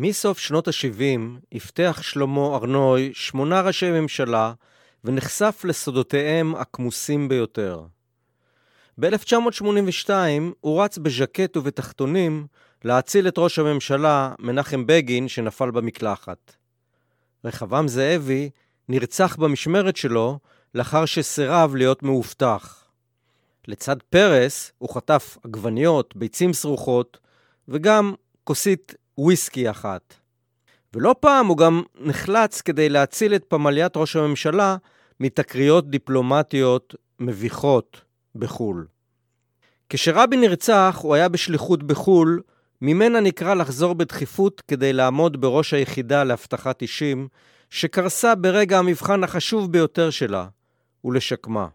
מסוף שנות ה-70 הבטיח שלמה ארנוי שמונה ראשי ממשלה ונחשף לסודותיהם הכמוסים ביותר. ב-1982 הוא רץ בז'קט ובתחתונים להציל את ראש הממשלה מנחם בגין שנפל במקלחת. רחבעם זאבי נרצח במשמרת שלו לאחר שסירב להיות מאובטח. לצד פרס הוא חטף עגבניות, ביצים סרוחות וגם כוסית וויסקי אחת. ולא פעם הוא גם נחלץ כדי להציל את פמליית ראש הממשלה מתקריות דיפלומטיות מביכות בחו"ל. כשרבין נרצח, הוא היה בשליחות בחו"ל, ממנה נקרא לחזור בדחיפות כדי לעמוד בראש היחידה לאבטחת אישים, שקרסה ברגע המבחן החשוב ביותר שלה, ולשקמה.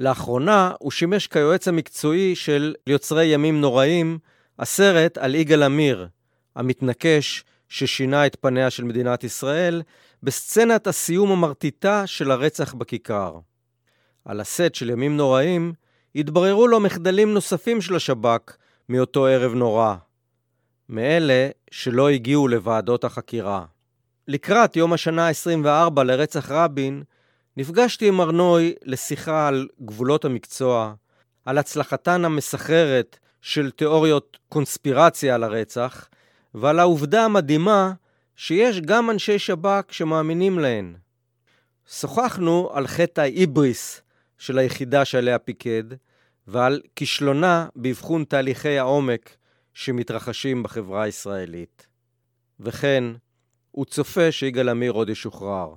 לאחרונה הוא שימש כיועץ המקצועי של יוצרי ימים נוראים, הסרט על יגאל עמיר, המתנקש ששינה את פניה של מדינת ישראל, בסצנת הסיום המרטיטה של הרצח בכיכר. על הסט של ימים נוראים התבררו לו מחדלים נוספים של השב"כ מאותו ערב נורא. מאלה שלא הגיעו לוועדות החקירה. לקראת יום השנה ה-24 לרצח רבין, נפגשתי עם ארנוי לשיחה על גבולות המקצוע, על הצלחתן המסחררת של תיאוריות קונספירציה על הרצח, ועל העובדה המדהימה שיש גם אנשי שב"כ שמאמינים להן. שוחחנו על חטא ההיבריס של היחידה שעליה פיקד, ועל כישלונה באבחון תהליכי העומק שמתרחשים בחברה הישראלית. וכן, הוא צופה שיגאל עמיר עוד ישוחרר.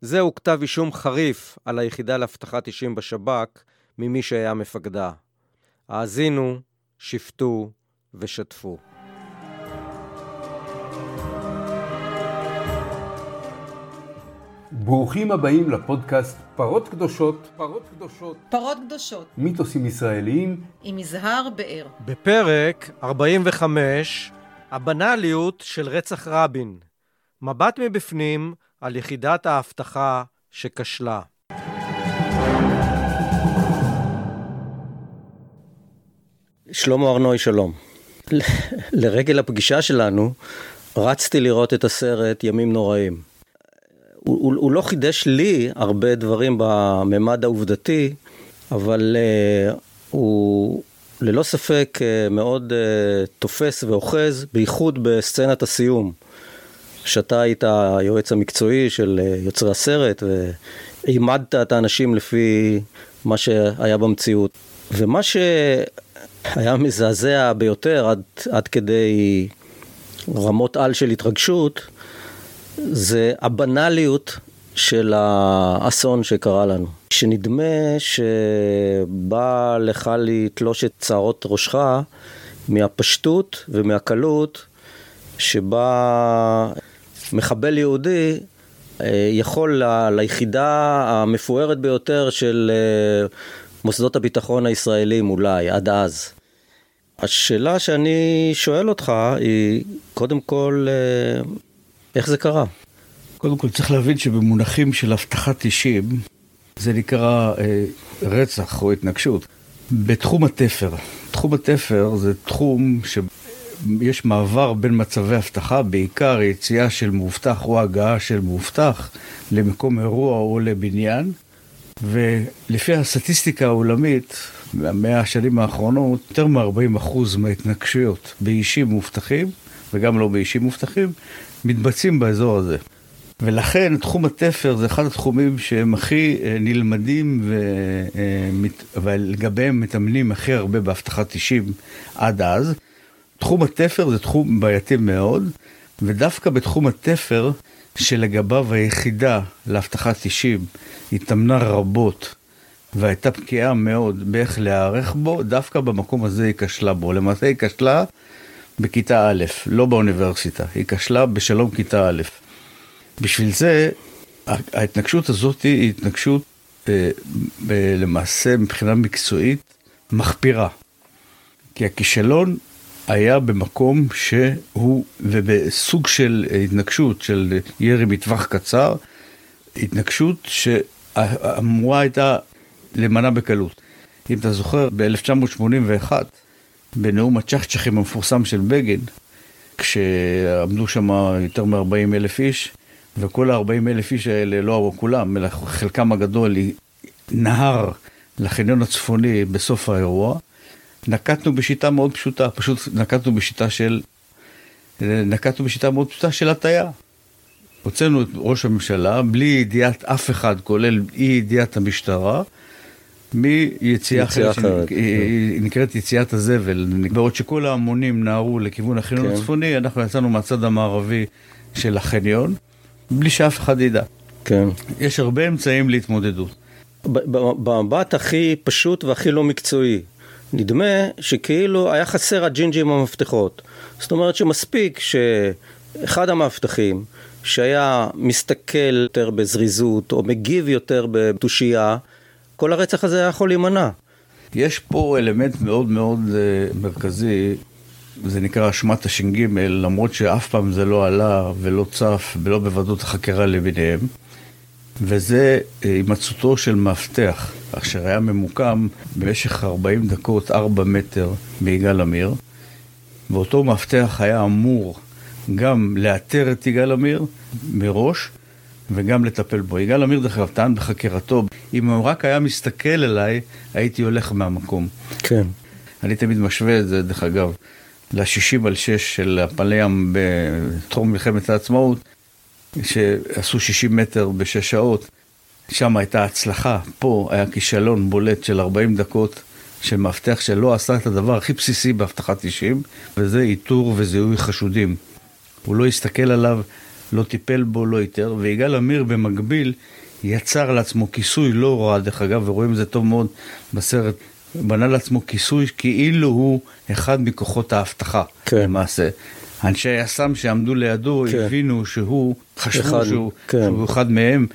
זהו כתב אישום חריף על היחידה לאבטחת אישים בשב"כ ממי שהיה מפקדה. האזינו, שפטו ושתפו. ברוכים הבאים לפודקאסט פרות קדושות, פרות קדושות, פרות קדושות, מיתוסים ישראליים עם יזהר באר. בפרק 45, הבנאליות של רצח רבין. מבט מבפנים על יחידת האבטחה שכשלה. שלמה ארנוי, שלום. לרגל הפגישה שלנו, רצתי לראות את הסרט ימים נוראים. הוא, הוא, הוא לא חידש לי הרבה דברים בממד העובדתי, אבל uh, הוא ללא ספק uh, מאוד uh, תופס ואוחז, בייחוד בסצנת הסיום. שאתה היית היועץ המקצועי של יוצרי הסרט, והעמדת את האנשים לפי מה שהיה במציאות. ומה שהיה מזעזע ביותר עד, עד כדי רמות על של התרגשות, זה הבנאליות של האסון שקרה לנו. שנדמה שבא לך לתלוש את שערות ראשך מהפשטות ומהקלות שבה מחבל יהודי אה, יכול ליחידה המפוארת ביותר של אה, מוסדות הביטחון הישראלים אולי, עד אז. השאלה שאני שואל אותך היא, קודם כל, אה, איך זה קרה? קודם כל צריך להבין שבמונחים של אבטחת אישים, זה נקרא אה, רצח או התנגשות. בתחום התפר, תחום התפר זה תחום שיש מעבר בין מצבי אבטחה, בעיקר יציאה של מאובטח או הגעה של מאובטח למקום אירוע או לבניין, ולפי הסטטיסטיקה העולמית, במאה השנים האחרונות, יותר מ-40% מההתנגשויות באישים מאובטחים, וגם לא באישים מאובטחים, מתבצעים באזור הזה. ולכן תחום התפר זה אחד התחומים שהם הכי אה, נלמדים ו... אה, ולגביהם מתאמנים הכי הרבה באבטחת אישים עד אז. תחום התפר זה תחום בעייתי מאוד, ודווקא בתחום התפר שלגביו היחידה לאבטחת אישים התאמנה רבות והייתה פקיעה מאוד באיך להיערך בו, דווקא במקום הזה היא כשלה בו. למעשה היא כשלה בכיתה א', לא באוניברסיטה, היא כשלה בשלום כיתה א'. בשביל זה, ההתנגשות הזאת היא התנגשות אה, למעשה מבחינה מקצועית מחפירה. כי הכישלון היה במקום שהוא, ובסוג של התנגשות של ירי מטווח קצר, התנגשות שאמורה הייתה למנע בקלות. אם אתה זוכר, ב-1981, בנאום הצ'חצ'חים המפורסם של בגין, כשעמדו שם יותר מ-40 אלף איש, וכל ה-40 אלף איש האלה, לא כולם, אלא חלקם הגדול, נהר לחניון הצפוני בסוף האירוע. נקטנו בשיטה מאוד פשוטה, פשוט נקטנו בשיטה של, נקטנו בשיטה מאוד פשוטה של הטיה. הוצאנו את ראש הממשלה בלי ידיעת אף אחד, כולל אי ידיעת המשטרה, מיציאה אחרת, אחרת. שהיא נקראת יציאת הזבל. בעוד שכל ההמונים נהרו לכיוון החניון כן. הצפוני, אנחנו יצאנו מהצד המערבי של החניון, בלי שאף אחד ידע. כן. יש הרבה אמצעים להתמודדות. במבט הכי פשוט והכי לא מקצועי, נדמה שכאילו היה חסר הג'ינג'י עם המפתחות. זאת אומרת שמספיק שאחד המאבטחים, שהיה מסתכל יותר בזריזות, או מגיב יותר בתושייה, כל הרצח הזה היה יכול להימנע. יש פה אלמנט מאוד מאוד uh, מרכזי, זה נקרא אשמת הש"ג, למרות שאף פעם זה לא עלה ולא צף ולא בוועדות החקירה למיניהם, וזה אה, הימצאותו של מאבטח, אשר היה ממוקם במשך 40 דקות 4 מטר מיגאל עמיר, ואותו מאבטח היה אמור גם לאתר את יגאל עמיר מראש, וגם לטפל בו. יגאל עמיר, דרך אגב, טען בחקירתו, אם הוא רק היה מסתכל אליי, הייתי הולך מהמקום. כן. אני תמיד משווה את זה, דרך אגב, ל-60 על 6 של הפלי ים בטרום מלחמת העצמאות, שעשו 60 מטר בשש שעות. שם הייתה הצלחה, פה היה כישלון בולט של 40 דקות של מאבטח שלא עשה את הדבר הכי בסיסי באבטחת אישים, וזה איתור וזיהוי חשודים. הוא לא הסתכל עליו, לא טיפל בו, לא איתר, ויגאל עמיר במקביל יצר לעצמו כיסוי לא רע, דרך אגב, ורואים את זה טוב מאוד בסרט, בנה לעצמו כיסוי כאילו הוא אחד מכוחות האבטחה, כן. למעשה. אנשי היס"מ שעמדו לידו כן. הבינו שהוא, חשבו אחד, שהוא, כן. שהוא אחד מהם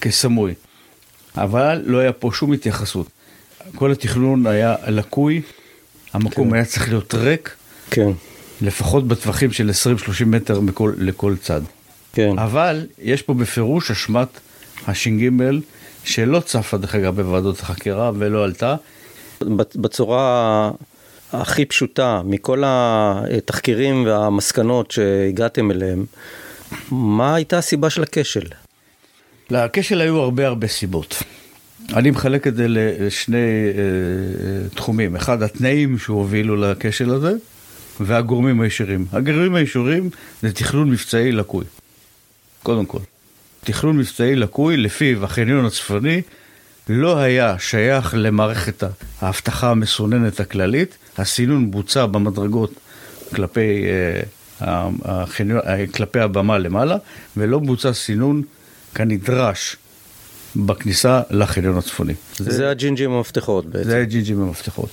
כסמוי. אבל לא היה פה שום התייחסות. כל התכנון היה לקוי, המקום כן. היה צריך להיות ריק, כן. לפחות בטווחים של 20-30 מטר מכל, לכל צד. כן. אבל יש פה בפירוש אשמת הש"ג, שלא צפה דרך אגב בוועדות החקירה ולא עלתה. בצורה הכי פשוטה, מכל התחקירים והמסקנות שהגעתם אליהם, מה הייתה הסיבה של הכשל? לכשל היו הרבה הרבה סיבות. אני מחלק את זה לשני uh, תחומים. אחד, התנאים שהובילו לכשל הזה, והגורמים הישירים. הגורמים הישירים זה תכנון מבצעי לקוי. קודם כל. תכנון מבצעי לקוי, לפיו החניון הצפוני לא היה שייך למערכת האבטחה המסוננת הכללית, הסינון בוצע במדרגות כלפי, אה, החניון, אה, כלפי הבמה למעלה, ולא בוצע סינון כנדרש בכניסה לחניון הצפוני. זה, זה הג'ינג'ים המפתחות בעצם. זה הג'ינג'ים המפתחות.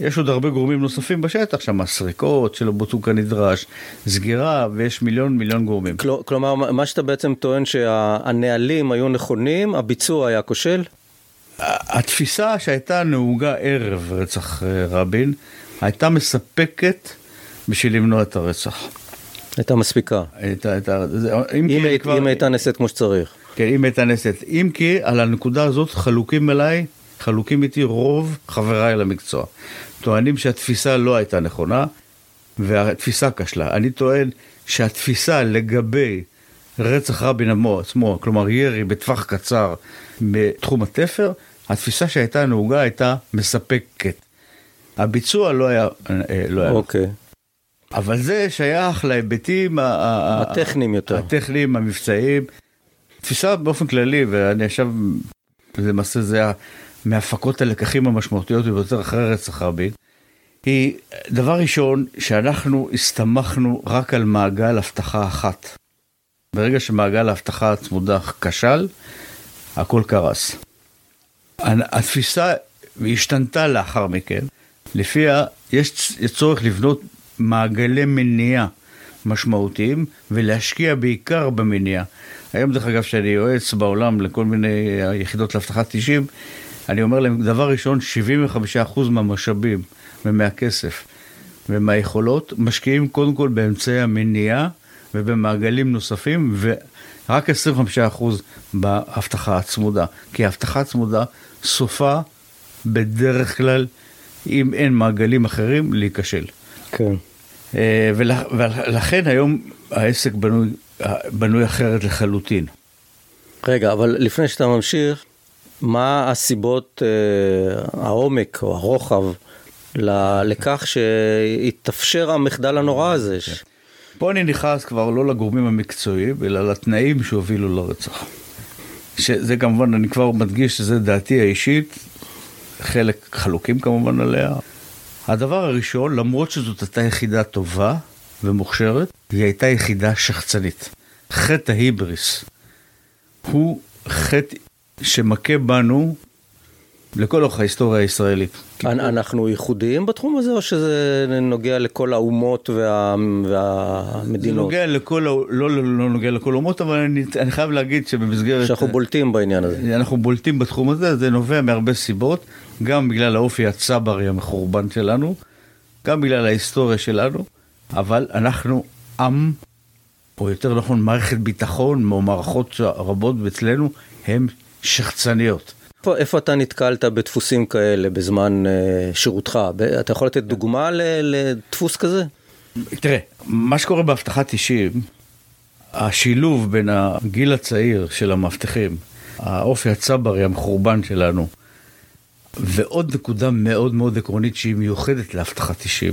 יש עוד הרבה גורמים נוספים בשטח, שם סריקות שלא בוצעו כנדרש, סגירה, ויש מיליון מיליון גורמים. כל, כלומר, מה שאתה בעצם טוען שהנהלים היו נכונים, הביצוע היה כושל? התפיסה שהייתה נהוגה ערב רצח אה, רבין, הייתה מספקת בשביל למנוע את הרצח. הייתה מספיקה. הייתה, הייתה, זה, אם, אם, היית, כבר... אם הייתה נעשית כמו שצריך. כן, אם הייתה נעשית. אם כי על הנקודה הזאת חלוקים אליי, חלוקים איתי רוב חבריי למקצוע. טוענים שהתפיסה לא הייתה נכונה, והתפיסה כשלה. אני טוען שהתפיסה לגבי רצח רבין עצמו, כלומר ירי בטווח קצר בתחום התפר, התפיסה שהייתה נהוגה הייתה מספקת. הביצוע לא היה... אה, לא היה. אוקיי. אבל זה שייך להיבטים הטכניים יותר. הטכניים, המבצעיים. תפיסה באופן כללי, ואני עכשיו, למעשה זה היה מהפקות הלקחים המשמעותיות ביותר אחרי רצח רבין, היא דבר ראשון שאנחנו הסתמכנו רק על מעגל אבטחה אחת. ברגע שמעגל האבטחה הצמודה כשל, הכל קרס. התפיסה השתנתה לאחר מכן, לפיה יש צורך לבנות מעגלי מניעה משמעותיים ולהשקיע בעיקר במניעה. היום דרך אגב שאני יועץ בעולם לכל מיני יחידות לאבטחת אישים, אני אומר להם, דבר ראשון, 75% מהמשאבים ומהכסף ומהיכולות משקיעים קודם כל באמצעי המניעה ובמעגלים נוספים, ורק 25% באבטחה הצמודה. כי האבטחה הצמודה סופה בדרך כלל, אם אין מעגלים אחרים, להיכשל. כן. אה, ול- ולכן היום העסק בנוי, בנוי אחרת לחלוטין. רגע, אבל לפני שאתה ממשיך, מה הסיבות, אה, העומק או הרוחב ל- לכך שהתאפשר המחדל הנורא הזה? ש- פה אני נכנס כבר לא לגורמים המקצועיים, אלא לתנאים שהובילו לרצח. שזה כמובן, אני כבר מדגיש שזה דעתי האישית, חלק חלוקים כמובן עליה. הדבר הראשון, למרות שזאת הייתה יחידה טובה ומוכשרת, היא הייתה יחידה שחצנית. חטא ההיבריס הוא חטא שמכה בנו לכל אורך ההיסטוריה הישראלית. אנ- אנחנו ייחודיים בתחום הזה, או שזה נוגע לכל האומות וה- זה והמדינות? נוגע לכל, לא, לא, לא נוגע לכל אומות, אבל אני, אני חייב להגיד שבמסגרת... שאנחנו בולטים בעניין הזה. אנחנו בולטים בתחום הזה, זה נובע מהרבה סיבות, גם בגלל האופי הצברי המחורבן שלנו, גם בגלל ההיסטוריה שלנו, אבל אנחנו עם, או יותר נכון מערכת ביטחון, או מערכות רבות אצלנו, הן שחצניות. איפה, איפה אתה נתקלת בדפוסים כאלה בזמן אה, שירותך? אתה יכול לתת דוגמה ל- לדפוס כזה? תראה, מה שקורה באבטחת אישים, השילוב בין הגיל הצעיר של המאבטחים, האופי הצברי המחורבן שלנו, ועוד נקודה מאוד מאוד עקרונית שהיא מיוחדת לאבטחת אישים,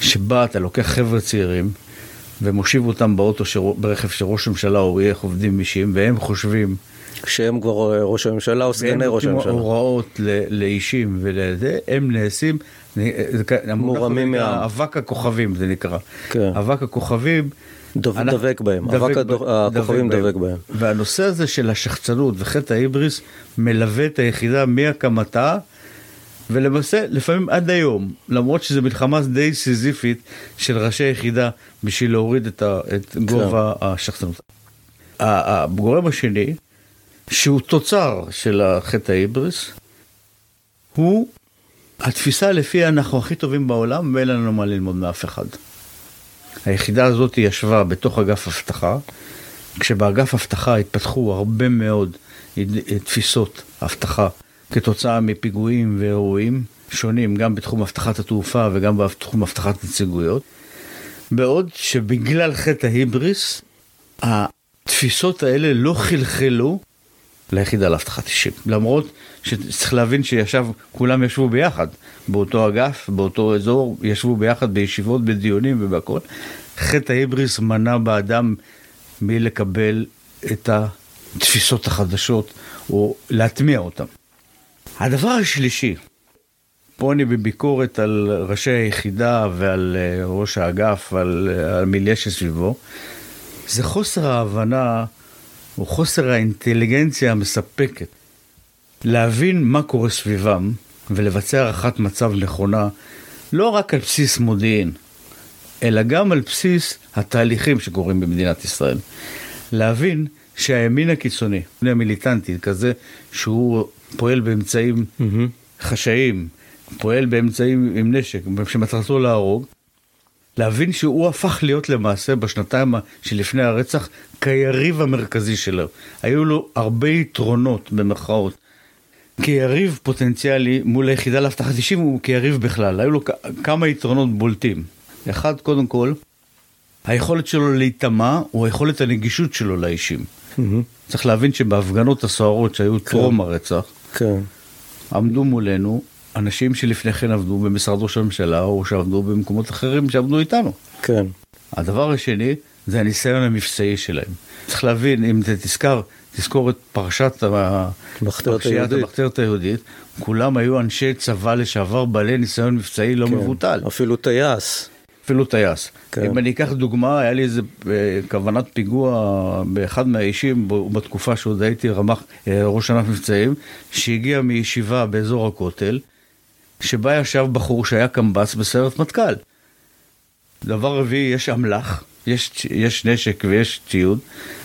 שבה אתה לוקח חבר'ה צעירים ומושיב אותם באוטו, שר... ברכב של ראש הממשלה או איך עובדים אישים, והם חושבים, כשהם כבר אה, ראש הממשלה או והם סגני ראש נותנים הממשלה. הוראות ל... לאישים ולזה, הם נעשים, המונח מורמים נקרא מעם. אבק הכוכבים זה נקרא. כן. אבק הכוכבים. דוב- אנחנו- דבק בהם, אבק ב- הכוכבים דבק בהם. והנושא הזה של השחצנות וחטא ההיבריס מלווה את היחידה מהקמתה, ולמעשה לפעמים עד היום, למרות שזו מלחמה די סיזיפית של ראשי היחידה בשביל להוריד את, ה, את גובה השחצנות. הגורם השני, שהוא תוצר של החטא ההיבריס, הוא התפיסה לפיה אנחנו הכי טובים בעולם ואין לנו מה ללמוד מאף אחד. היחידה הזאת ישבה בתוך אגף אבטחה, כשבאגף אבטחה התפתחו הרבה מאוד תפיסות אבטחה כתוצאה מפיגועים ואירועים שונים, גם בתחום אבטחת התעופה וגם בתחום אבטחת נציגויות, בעוד שבגלל חטא ההיבריס, התפיסות האלה לא חלחלו ליחידה לאבטחת אישים. למרות שצריך להבין שישב, כולם ישבו ביחד, באותו אגף, באותו אזור, ישבו ביחד בישיבות, בדיונים ובהכל. חטא ההיבריס מנע באדם מלקבל את התפיסות החדשות או להטמיע אותן. הדבר השלישי, פה אני בביקורת על ראשי היחידה ועל אה, ראש האגף אה, המיליה שסביבו, זה חוסר ההבנה או חוסר האינטליגנציה המספקת להבין מה קורה סביבם ולבצע הערכת מצב נכונה לא רק על בסיס מודיעין, אלא גם על בסיס התהליכים שקורים במדינת ישראל. להבין שהימין הקיצוני, המיליטנטי, כזה שהוא פועל באמצעים חשאיים, פועל באמצעים עם נשק, שמטרתו להרוג, להבין שהוא הפך להיות למעשה בשנתיים שלפני הרצח כיריב המרכזי שלו. היו לו הרבה יתרונות במרכאות. כיריב פוטנציאלי מול היחידה לאבטחת אישים הוא כיריב בכלל. היו לו כמה יתרונות בולטים. אחד, קודם כל, היכולת שלו להיטמע או היכולת הנגישות שלו לאישים. צריך להבין שבהפגנות הסוערות שהיו טרום הרצח, כן. עמדו מולנו אנשים שלפני כן עבדו במשרד ראש הממשלה או שעבדו במקומות אחרים שעבדו איתנו. כן. הדבר השני זה הניסיון המבצעי שלהם. צריך להבין, אם אתה תזכר, תזכור את פרשת המחתרת. המחתרת היהודית, כולם היו אנשי צבא לשעבר בעלי ניסיון מבצעי לא כן. מבוטל, אפילו טייס. אפילו טייס. כן. אם אני אקח דוגמה, היה לי איזה אה, כוונת פיגוע באחד מהאישים בתקופה שעוד הייתי רמ"ח אה, ראש ענף מבצעים, שהגיע מישיבה באזור הכותל, שבה ישב בחור שהיה קמב"ץ בסיירת מטכ"ל. דבר רביעי, יש אמל"ח, יש, יש נשק ויש ציוד.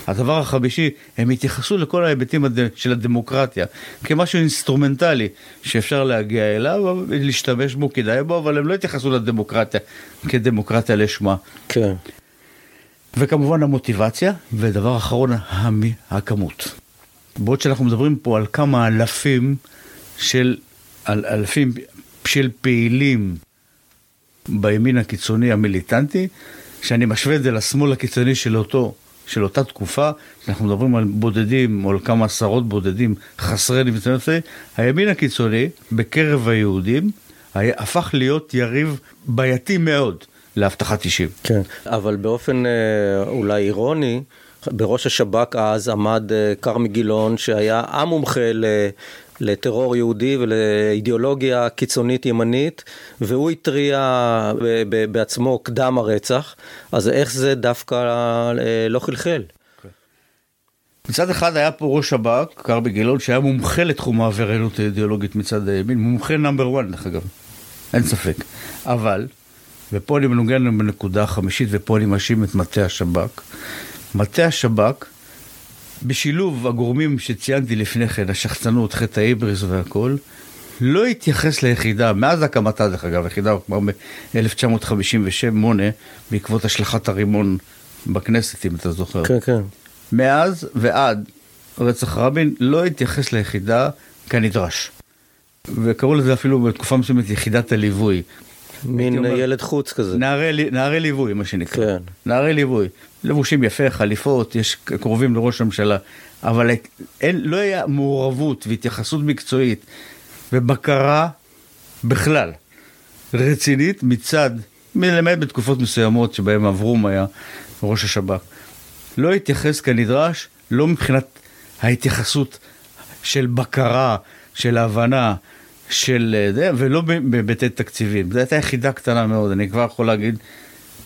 הדבר החמישי, הם התייחסו לכל ההיבטים הד... של הדמוקרטיה כמשהו אינסטרומנטלי שאפשר להגיע אליו, להשתמש בו, כדאי בו, אבל הם לא התייחסו לדמוקרטיה כדמוקרטיה לשמה. כן. וכמובן המוטיבציה, ודבר אחרון, המ... הכמות. בעוד שאנחנו מדברים פה על כמה אלפים של, על אלפים של פעילים בימין הקיצוני המיליטנטי, שאני משווה את זה לשמאל הקיצוני של אותו, של אותה תקופה, אנחנו מדברים על בודדים או על כמה עשרות בודדים חסרי ניסיון, הימין הקיצוני בקרב היהודים היה, הפך להיות יריב בעייתי מאוד לאבטחת אישים. כן, אבל באופן אה, אולי אירוני, בראש השב"כ אז עמד אה, כרמי גילון, שהיה המומחה ל... לטרור יהודי ולאידיאולוגיה קיצונית ימנית, והוא התריע בעצמו קדם הרצח, אז איך זה דווקא אה, לא חלחל? מצד אחד היה פה ראש שב"כ, קרבי גילון, שהיה מומחה לתחום העבריינות האידיאולוגית מצד הימין, מומחה נאמבר 1 דרך אגב, אין ספק. אבל, ופה אני מנוגן בנקודה החמישית, ופה אני מאשים את מטה השב"כ, מטה השב"כ בשילוב הגורמים שציינתי לפני כן, השחצנות, חטא ההיבריס והכל, לא התייחס ליחידה, מאז הקמתה דרך אגב, היחידה הוקמה ב-1958 בעקבות השלכת הרימון בכנסת, אם אתה זוכר. כן, כן. מאז ועד רצח רבין לא התייחס ליחידה כנדרש. וקראו לזה אפילו בתקופה מסוימת יחידת הליווי. מין ילד חוץ כזה. נערי, נערי ליווי, מה שנקרא. כן. נערי ליווי. לבושים יפה, חליפות, יש קרובים לראש הממשלה, אבל אין, לא היה מעורבות והתייחסות מקצועית ובקרה בכלל רצינית מצד, מלמד בתקופות מסוימות שבהם אברום היה ראש השב"כ. לא התייחס כנדרש, לא מבחינת ההתייחסות של בקרה, של הבנה, של זה, ולא בהיבטי תקציבים. זו הייתה יחידה קטנה מאוד, אני כבר יכול להגיד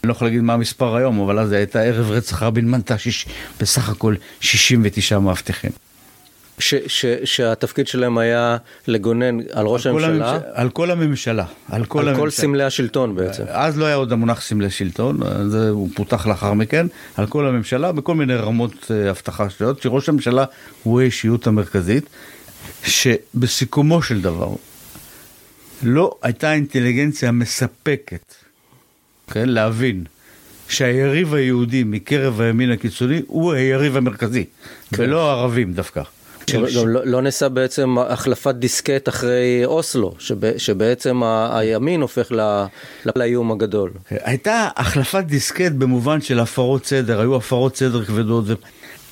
אני לא יכול להגיד מה המספר היום, אבל אז הייתה ערב רצח רבין מנתה שיש, בסך הכל 69 מאבטחים. ש, ש, שהתפקיד שלהם היה לגונן על ראש על הממשלה? הממש... על כל הממשלה. על כל, על הממשלה. כל סמלי השלטון בעצם. אז לא היה עוד המונח סמלי שלטון, זה הוא פותח לאחר מכן, על כל הממשלה בכל מיני רמות אה, אבטחה שליות, שראש הממשלה הוא האישיות המרכזית, שבסיכומו של דבר לא הייתה אינטליגנציה מספקת כן, להבין שהיריב היהודי מקרב הימין הקיצוני הוא היריב המרכזי, כן. ולא הערבים דווקא. גם ש... לא, לא נעשה בעצם החלפת דיסקט אחרי אוסלו, שב, שבעצם ה, הימין הופך ל, לאיום הגדול. הייתה החלפת דיסקט במובן של הפרות סדר, היו הפרות סדר כבדות. ו...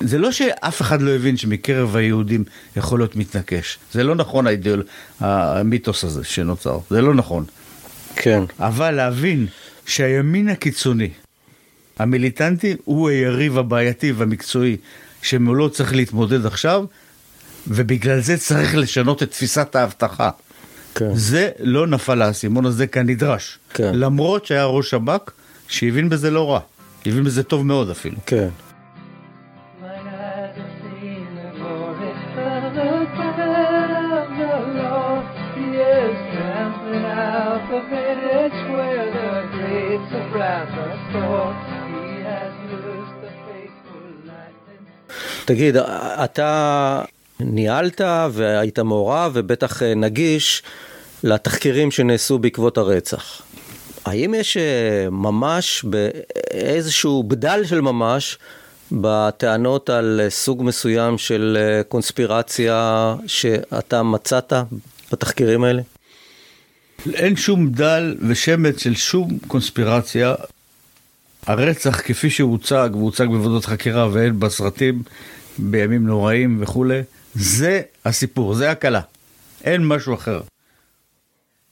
זה לא שאף אחד לא הבין שמקרב היהודים יכול להיות מתנקש. זה לא נכון האידאול, המיתוס הזה שנוצר, זה לא נכון. כן. אבל להבין שהימין הקיצוני, המיליטנטי, הוא היריב הבעייתי והמקצועי שמולו צריך להתמודד עכשיו, ובגלל זה צריך לשנות את תפיסת האבטחה. כן. זה לא נפל האסימון הזה כנדרש. כן. למרות שהיה ראש שב"כ שהבין בזה לא רע, הבין בזה טוב מאוד אפילו. כן. תגיד, אתה ניהלת והיית מעורב ובטח אה, נגיש לתחקירים שנעשו בעקבות הרצח. האם יש אה, ממש, איזשהו בדל של ממש, בטענות על אה, סוג מסוים של קונספירציה שאתה מצאת בתחקירים האלה? אין שום בדל ושמץ של שום קונספירציה. הרצח כפי שהוצג, והוצג בוועדות חקירה והן בסרטים, בימים נוראים וכולי, זה הסיפור, זה הקלה. אין משהו אחר.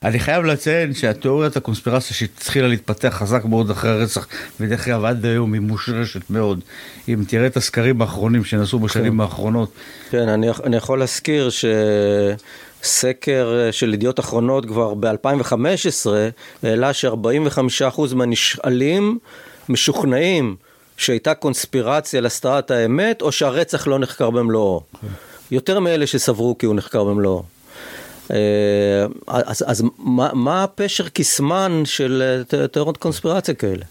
אני חייב לציין שהתיאוריית הקונספירציה שהתחילה להתפתח חזק מאוד אחרי הרצח, ודרך אגב עד היום היא מושרשת מאוד. אם תראה את הסקרים האחרונים שנעשו בשנים כן. האחרונות. כן, אני, אני יכול להזכיר שסקר של ידיעות אחרונות כבר ב-2015 העלה ש-45% מהנשאלים משוכנעים שהייתה קונספירציה להסתרת האמת, או שהרצח לא נחקר במלואו. יותר מאלה שסברו כי הוא נחקר במלואו. אה, אז, אז מה, מה הפשר קסמן של אה, תיאוריות קונספירציה כאלה?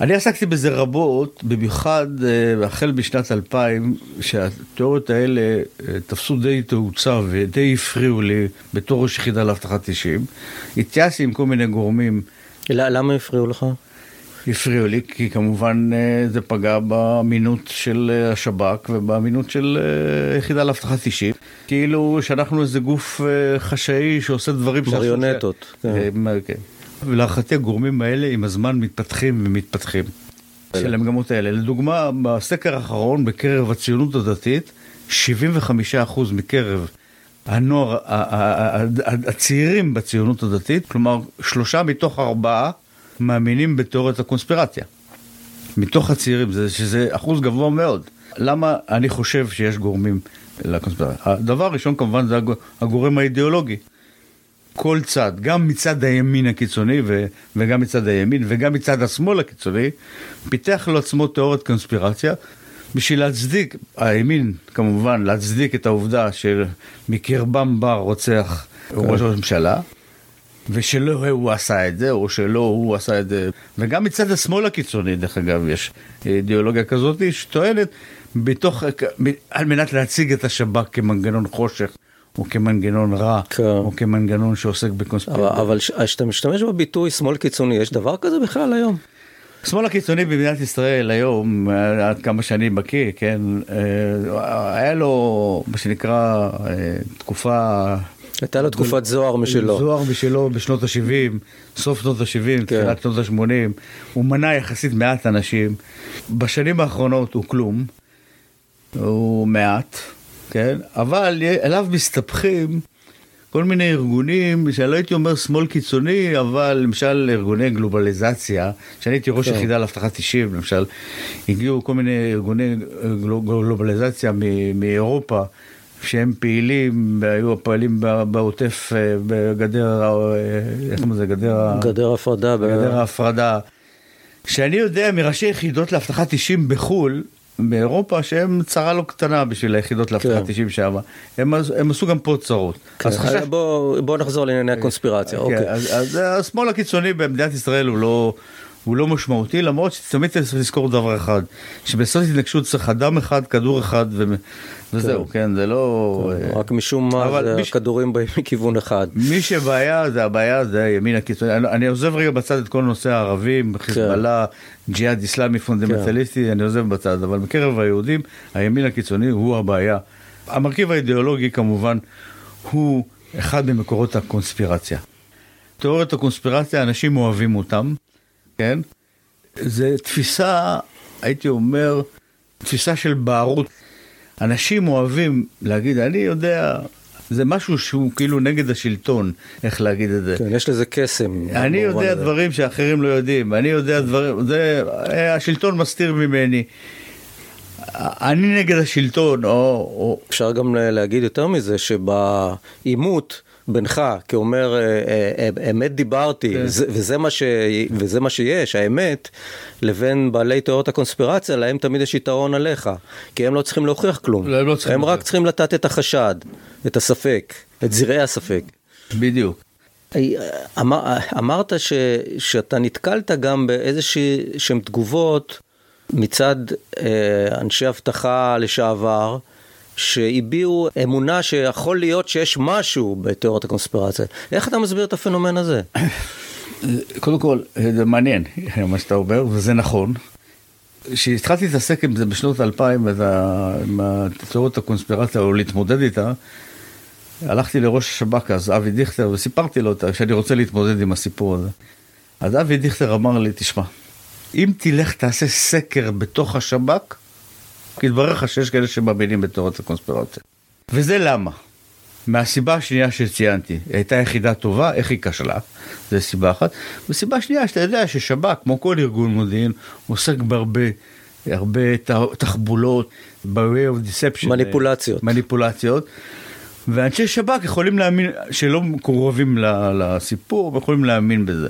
אני עסקתי בזה רבות, במיוחד אה, החל בשנת 2000, שהתיאוריות האלה תפסו די תאוצה ודי הפריעו לי בתור ראש יחידה לאבטחת אישים. התייעצתי עם כל מיני גורמים. למה הפריעו לך? הפריעו לי, כי כמובן אה, זה פגע באמינות של אה, השב"כ ובאמינות של אה, יחידה לאבטחת אישית. כאילו שאנחנו איזה גוף חשאי שעושה דברים... מריונטות. כן. כן. ולהערכתי הגורמים האלה עם הזמן מתפתחים ומתפתחים. של המגמות האלה. לדוגמה, בסקר האחרון בקרב הציונות הדתית, 75% מקרב הנוער, הצעירים בציונות הדתית, כלומר שלושה מתוך ארבעה מאמינים בתיאוריית הקונספירציה. מתוך הצעירים, זה, שזה אחוז גבוה מאוד. למה אני חושב שיש גורמים לקונספירציה? הדבר הראשון כמובן זה הג- הגורם האידיאולוגי. כל צד, גם מצד הימין הקיצוני ו- וגם מצד הימין וגם מצד השמאל הקיצוני, פיתח לעצמו תיאוריית קונספירציה בשביל להצדיק, הימין כמובן, להצדיק את העובדה שמקרבם בא רוצח ראש הממשלה, ושלא הוא עשה את זה, או שלא הוא עשה את זה. וגם מצד השמאל הקיצוני, דרך אגב, יש אידיאולוגיה כזאת שטוענת, בתוך, על מנת להציג את השב"כ כמנגנון חושך. או כמנגנון רע, כן. או כמנגנון שעוסק אבל, בקונספירציה. אבל כשאתה משתמש בביטוי שמאל קיצוני, יש דבר כזה בכלל היום? השמאל הקיצוני במדינת ישראל היום, עד כמה שאני בקיא, כן, אה, היה לו מה שנקרא אה, תקופה... הייתה לו תקופת זוהר משלו. זוהר משלו בשנות ה-70, סוף שנות ה-70, כן. תחילת שנות ה-80. הוא מנה יחסית מעט אנשים. בשנים האחרונות הוא כלום, הוא מעט, כן, אבל אליו מסתבכים כל מיני ארגונים, שאני לא הייתי אומר שמאל קיצוני, אבל למשל ארגוני גלובליזציה, שאני הייתי ראש כן. יחידה לאבטחת אישים, למשל, הגיעו כל מיני ארגוני גלו- גלובליזציה מ- מאירופה. שהם פעילים, היו פעילים ב- בעוטף, אה, בגדר, אה, איך קוראים לזה, גדר, גדר הפרדה. ב- גדר ההפרדה. שאני יודע מראשי יחידות לאבטחת אישים בחו"ל, באירופה, שהם צרה לא קטנה בשביל היחידות לאבטחת כן. אישים שם. הם, הם עשו גם פה צרות. כן, אז חשב... בוא, בוא נחזור לענייני הקונספירציה, כן, אוקיי. אז, אז השמאל הקיצוני במדינת ישראל הוא לא, הוא לא משמעותי, למרות שתמיד צריך לזכור דבר אחד, שבסוד התנגשות צריך אדם אחד, כדור אחד, ו... וזהו, כן, זה לא... אה, רק משום מה זה מי הכדורים באים מכיוון אחד. מי שבעיה זה הבעיה זה הימין הקיצוני. אני, אני עוזב רגע בצד את כל נושא הערבים, חיזבאללה, ג'יהאד איסלאמי פונדמנטליסטי, אני עוזב בצד, אבל בקרב היהודים הימין הקיצוני הוא הבעיה. המרכיב האידיאולוגי כמובן הוא אחד ממקורות הקונספירציה. תיאוריית הקונספירציה, אנשים אוהבים אותם, כן? זה תפיסה, הייתי אומר, תפיסה של בערות. אנשים אוהבים להגיד, אני יודע, זה משהו שהוא כאילו נגד השלטון, איך להגיד את זה. כן, יש לזה קסם. אני יודע הזה. דברים שאחרים לא יודעים, אני יודע דברים, זה, אה, השלטון מסתיר ממני. אני נגד השלטון, או, או אפשר גם להגיד יותר מזה, שבעימות בינך, כאומר אה, אה, אה, אמת דיברתי, כן. וזה, וזה, מה ש, וזה מה שיש, האמת, לבין בעלי תיאוריות הקונספירציה, להם תמיד יש יתרון עליך, כי הם לא צריכים להוכיח כלום. לא, הם לא צריכים הם רק. צריכים לתת את החשד, את הספק, את זרעי הספק. בדיוק. אמר, אמרת ש, שאתה נתקלת גם באיזה שהן תגובות מצד אה, אנשי אבטחה לשעבר, שהביעו אמונה שיכול להיות שיש משהו בתיאוריית הקונספירציה. איך אתה מסביר את הפנומן הזה? קודם כל, זה מעניין מה שאתה אומר, וזה נכון. כשהתחלתי להתעסק עם זה בשנות 2000, אז ה- עם התיאוריות הקונספירציה, או להתמודד איתה, הלכתי לראש השב"כ אז, אבי דיכטר, וסיפרתי לו אותה, שאני רוצה להתמודד עם הסיפור הזה. אז אבי דיכטר אמר לי, תשמע, אם תלך תעשה סקר בתוך השב"כ, יתברר לך שיש כאלה שמאמינים בתיאוריות הקונספירציה. וזה למה? מהסיבה השנייה שציינתי, היא הייתה יחידה טובה, איך היא כשלה? זו סיבה אחת. וסיבה שנייה, שאתה יודע ששב"כ, כמו כל ארגון מודיעין, עוסק בהרבה הרבה תחבולות, ב-way of deception. מניפולציות. מניפולציות. ואנשי שב"כ יכולים להאמין, שלא מקורבים לסיפור, יכולים להאמין בזה.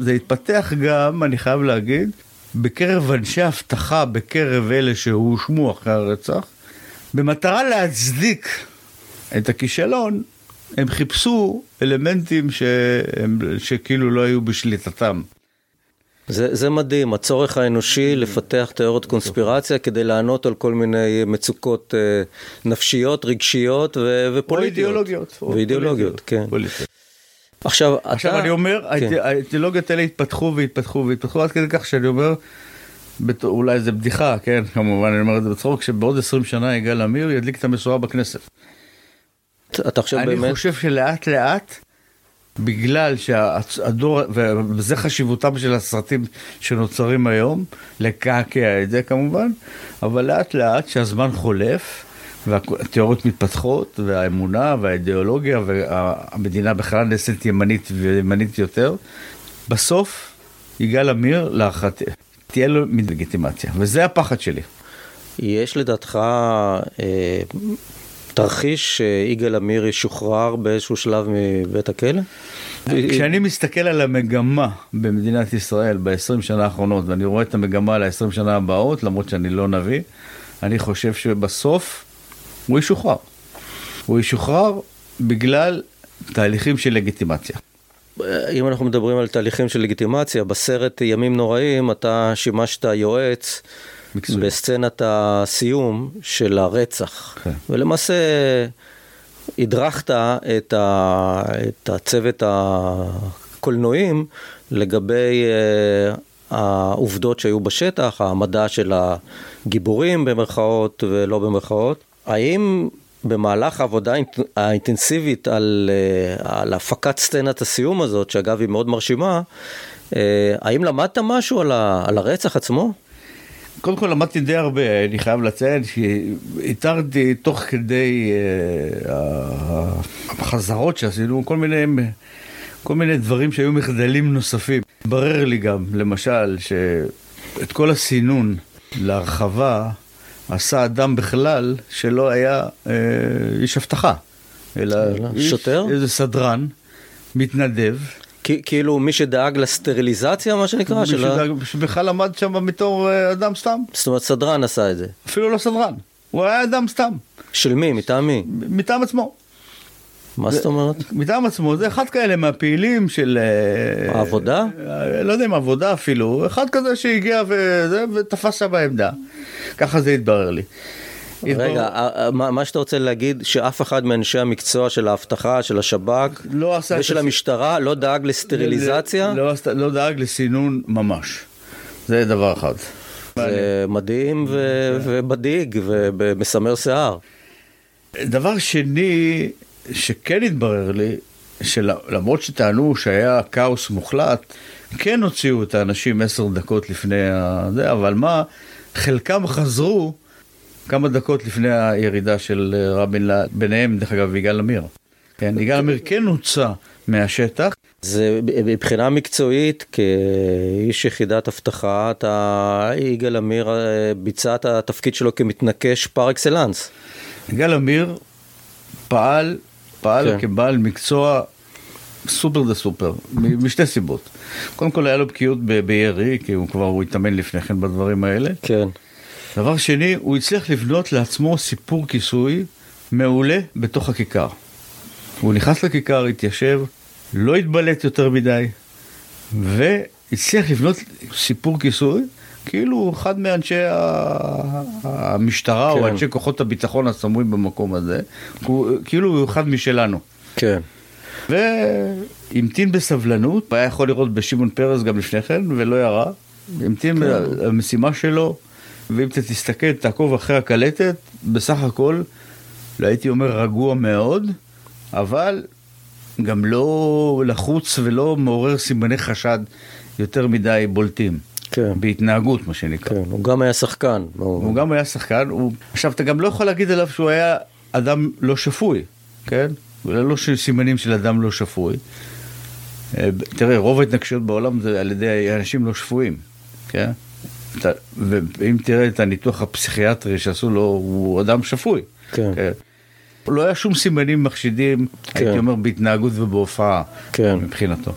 זה התפתח גם, אני חייב להגיד, בקרב אנשי אבטחה, בקרב אלה שהואשמו אחרי הרצח, במטרה להצדיק את הכישלון, הם חיפשו אלמנטים שהם, שכאילו לא היו בשליטתם. זה, זה מדהים, הצורך האנושי לפתח תיאוריות קונספירציה כדי לענות על כל מיני מצוקות אה, נפשיות, רגשיות ו- או ופוליטיות. אידיאולוגיות. או ואידיאולוגיות, כן. פוליטיות. עכשיו, עכשיו אתה... אני אומר, כן. האיד- האידיאולוגיות האלה התפתחו והתפתחו והתפתחו עד כדי כך שאני אומר, בת- אולי זה בדיחה, כן, כמובן, אני אומר את זה בצחוק, שבעוד 20 שנה יגאל עמיר ידליק את המשואה בכנסת. אתה חושב אני באמת... חושב שלאט לאט בגלל שהדור, וזה חשיבותם של הסרטים שנוצרים היום, לקעקע את זה כמובן, אבל לאט לאט שהזמן חולף והתיאוריות מתפתחות והאמונה והאידיאולוגיה והמדינה בכלל נעשית ימנית וימנית יותר, בסוף יגאל עמיר להערכתי, תהיה לו לגיטימציה, וזה הפחד שלי. יש לדעתך אה, תרחיש שיגאל עמיר ישוחרר באיזשהו שלב מבית הכלא? כשאני מסתכל על המגמה במדינת ישראל ב-20 שנה האחרונות, ואני רואה את המגמה ל-20 שנה הבאות, למרות שאני לא נביא, אני חושב שבסוף הוא ישוחרר. הוא ישוחרר בגלל תהליכים של לגיטימציה. אם אנחנו מדברים על תהליכים של לגיטימציה, בסרט ימים נוראים אתה שימשת יועץ מקצועי. בסצנת הסיום של הרצח. כן. ולמעשה הדרכת את, ה, את הצוות הקולנועים לגבי אה, העובדות שהיו בשטח, העמדה של הגיבורים במרכאות ולא במרכאות. האם במהלך העבודה האינט- האינטנסיבית על, אה, על הפקת סצנת הסיום הזאת, שאגב היא מאוד מרשימה, אה, האם למדת משהו על, ה, על הרצח עצמו? קודם כל למדתי די הרבה, אני חייב לציין שהתרתי תוך כדי uh, החזרות שעשינו כל מיני, כל מיני דברים שהיו מחדלים נוספים. התברר לי גם, למשל, שאת כל הסינון להרחבה עשה אדם בכלל שלא היה uh, איש אבטחה, אלא אלא איש, שוטר? איזה סדרן, מתנדב. כאילו מי שדאג לסטריליזציה, מה שנקרא, של ה... שדאג- שבכלל עמד שם בתור אה, אדם סתם, זאת אומרת, סדרן עשה את זה. אפילו לא סדרן, הוא היה אדם סתם, של מי? מטעם מי? מטעם עצמו. מה זאת אומרת? מטעם עצמו, זה אחד כאלה מהפעילים של... אה, העבודה? אה, לא יודע אם עבודה אפילו, אחד כזה שהגיע וזה, ותפס שם בעמדה. ככה זה התברר לי. רגע, ה- ה- מה שאתה רוצה להגיד, שאף אחד מאנשי המקצוע של האבטחה, של השב"כ לא ושל המשטרה לא דאג לסטריליזציה? לא, עשת- לא דאג לסינון ממש. זה דבר אחד. זה מדהים ו- ומדאיג ומסמר שיער. דבר שני, שכן התברר לי, שלמרות שטענו שהיה כאוס מוחלט, כן הוציאו את האנשים עשר דקות לפני זה, אבל מה, חלקם חזרו כמה דקות לפני הירידה של אה, רבין, ביניהם, דרך אגב, יגאל עמיר. כן, יגאל עמיר כן הוצא מהשטח, זה מבחינה מקצועית, כאיש יחידת אבטחה, אתה, יגאל עמיר אה, ביצע את התפקיד שלו כמתנקש פר אקסלנס. יגאל עמיר פעל, פעל כן. כבעל מקצוע סופר דה סופר, משתי סיבות. קודם כל היה לו בקיאות בירי, כי הוא כבר, הוא התאמן לפני כן בדברים האלה. כן. דבר שני, הוא הצליח לבנות לעצמו סיפור כיסוי מעולה בתוך הכיכר. הוא נכנס לכיכר, התיישב, לא התבלט יותר מדי, והצליח לבנות סיפור כיסוי, כאילו אחד מאנשי המשטרה כן. או אנשי כוחות הביטחון הסמויים במקום הזה, הוא, כאילו הוא אחד משלנו. כן. והמתין בסבלנות, היה יכול לראות בשמעון פרס גם לפני כן, ולא ירה. המתין במשימה שלו, ואם אתה תסתכל, תעקוב אחרי הקלטת, בסך הכל, לא הייתי אומר רגוע מאוד, אבל גם לא לחוץ ולא מעורר סימני חשד יותר מדי בולטים. כן. בהתנהגות, מה שנקרא. כן, הוא גם היה שחקן. הוא גם היה שחקן, הוא... עכשיו אתה גם לא יכול להגיד עליו שהוא היה אדם לא שפוי, כן? ללא ש- סימנים של אדם לא שפוי. אה, תראה, רוב ההתנגשויות בעולם זה על ידי אנשים לא שפויים, כן? אתה, ואם תראה את הניתוח הפסיכיאטרי שעשו לו, הוא אדם שפוי. כן. לא היה שום סימנים מחשידים, כן. הייתי אומר, בהתנהגות ובהופעה, כן. מבחינתו.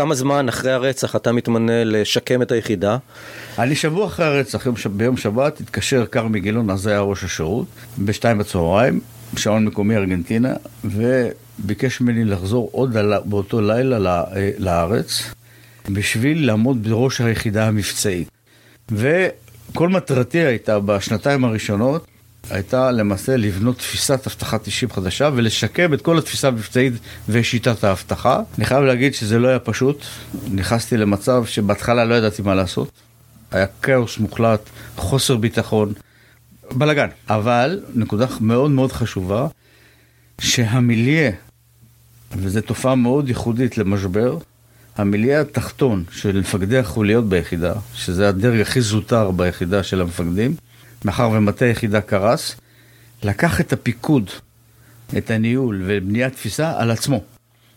כמה זמן אחרי הרצח אתה מתמנה לשקם את היחידה? אני שבוע אחרי הרצח, יום, ביום שבת, התקשר כרמי גילון, אז היה ראש השירות, בשתיים בצהריים, שעון מקומי ארגנטינה, וביקש ממני לחזור עוד על, באותו לילה אה, לארץ, בשביל לעמוד בראש היחידה המבצעית. וכל מטרתי הייתה בשנתיים הראשונות, הייתה למעשה לבנות תפיסת אבטחת אישים חדשה ולשקם את כל התפיסה המבצעית ושיטת האבטחה. אני חייב להגיד שזה לא היה פשוט, נכנסתי למצב שבהתחלה לא ידעתי מה לעשות. היה כאוס מוחלט, חוסר ביטחון, בלאגן. אבל, נקודה מאוד מאוד חשובה, שהמיליה, וזו תופעה מאוד ייחודית למשבר, המיליה התחתון של מפקדי החוליות ביחידה, שזה הדרג הכי זוטר ביחידה של המפקדים, מאחר ומטה היחידה קרס, לקח את הפיקוד, את הניהול ובניית תפיסה על עצמו,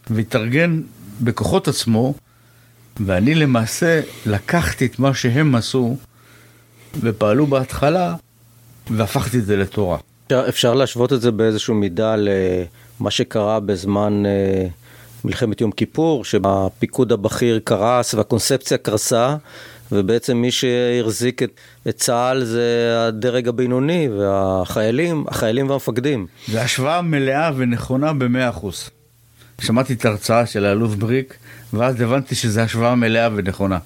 והתארגן בכוחות עצמו, ואני למעשה לקחתי את מה שהם עשו ופעלו בהתחלה, והפכתי את זה לתורה. אפשר, אפשר להשוות את זה באיזושהי מידה למה שקרה בזמן אה, מלחמת יום כיפור, שהפיקוד הבכיר קרס והקונספציה קרסה, ובעצם מי שהחזיק את, את צה"ל זה הדרג הבינוני והחיילים, החיילים והמפקדים. זו השוואה מלאה ונכונה במאה אחוז. שמעתי את ההרצאה של האלוף בריק, ואז הבנתי שזו השוואה מלאה ונכונה.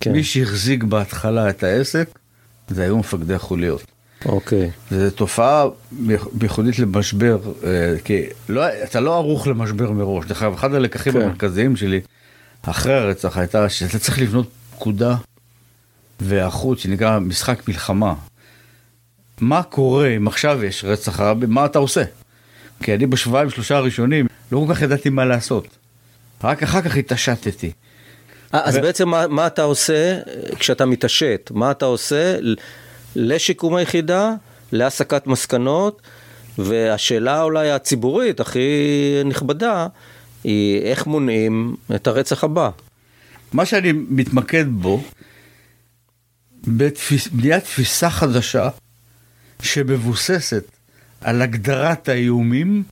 כן. מי שהחזיק בהתחלה את העסק, זה היו מפקדי החוליות. אוקיי. זו תופעה ייחודית למשבר, אה, כי לא, אתה לא ערוך למשבר מראש. דרך אגב, אחד הלקחים כן. המרכזיים שלי אחרי הרצח הייתה שאתה צריך לבנות פקודה והיערכות שנקרא משחק מלחמה. מה קורה אם עכשיו יש רצח רבין, מה אתה עושה? כי אני בשבועיים שלושה הראשונים לא כל כך ידעתי מה לעשות. רק אחר כך התעשתתי. אה, אז ו- בעצם מה, מה אתה עושה כשאתה מתעשת? מה אתה עושה לשיקום היחידה, להסקת מסקנות, והשאלה אולי הציבורית הכי נכבדה היא איך מונעים את הרצח הבא. מה שאני מתמקד בו, בניית תפיסה חדשה שמבוססת על הגדרת האיומים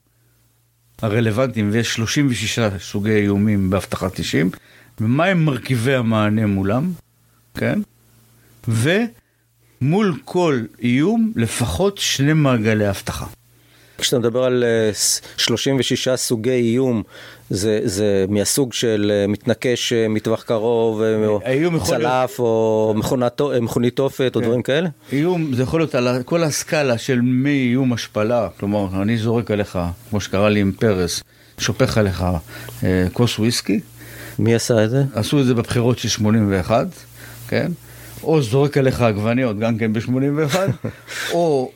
הרלוונטיים, ויש 36 סוגי איומים באבטחת אישים, ומהם מרכיבי המענה מולם, כן? ומול כל איום לפחות שני מעגלי אבטחה. כשאתה מדבר על אה, ס- 36 סוגי איום, זה, זה מהסוג של אה, מתנקש אה, מטווח קרוב, אה, או צלף, או מכונית תופת, או כן. דברים כאלה? איום, זה יכול להיות על כל הסקאלה של מאיום השפלה, כלומר, אני זורק עליך, כמו שקרה לי עם פרס, שופך עליך כוס וויסקי, מי עשה את זה? עשו את זה בבחירות של 81, כן? או זורק עליך עגבניות, גם כן ב-81, או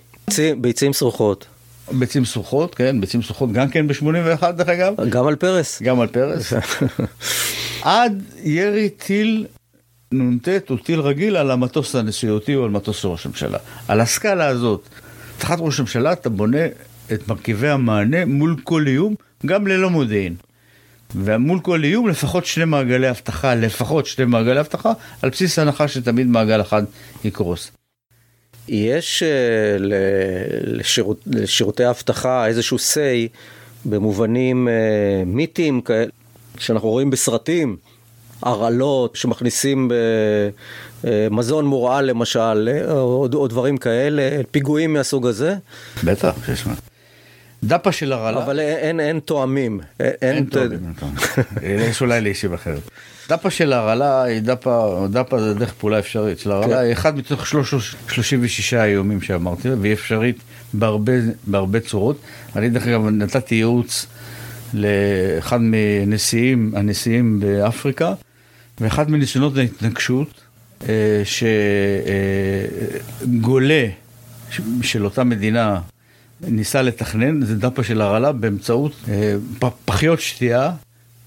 ביצים סרוחות. ביצים סרוחות, כן? ביצים סרוחות גם כן ב-81 דרך אגב, גם על פרס? גם על פרס, עד ירי טיל נ"ט או טיל רגיל על המטוס הנשיאותי או על מטוס ראש הממשלה. על הסקאלה הזאת, תחת ראש הממשלה אתה בונה את מרכיבי המענה מול כל איום, גם ללא מודיעין. ומול כל איום לפחות שני מעגלי אבטחה, לפחות שני מעגלי אבטחה, על בסיס ההנחה שתמיד מעגל אחד יקרוס. יש אה, לשירות, לשירותי האבטחה איזשהו say במובנים אה, מיתיים כאלה שאנחנו רואים בסרטים, הרעלות שמכניסים אה, מזון מורעל למשל, או, או דברים כאלה, פיגועים מהסוג הזה, בטח, שיש מה. דפה של הרעלה. אבל אין, אין, אין תואמים. אין, אין ת- טוב, אין טוב. יש אולי לישיב אחרת. דפה של הרעלה היא דפה, דפה זה דרך פעולה אפשרית. של הרעלה. היא אחד מתוך שלוש- 36 האיומים שאמרתי, והיא אפשרית בהרבה, צורות. אני דרך אגב נתתי ייעוץ לאחד מנשיאים, הנשיאים באפריקה, ואחד מניסיונות ההתנגשות, אה, שגולה של אותה מדינה ניסה לתכנן, זה דפה של הרעלה באמצעות אה, פחיות שתייה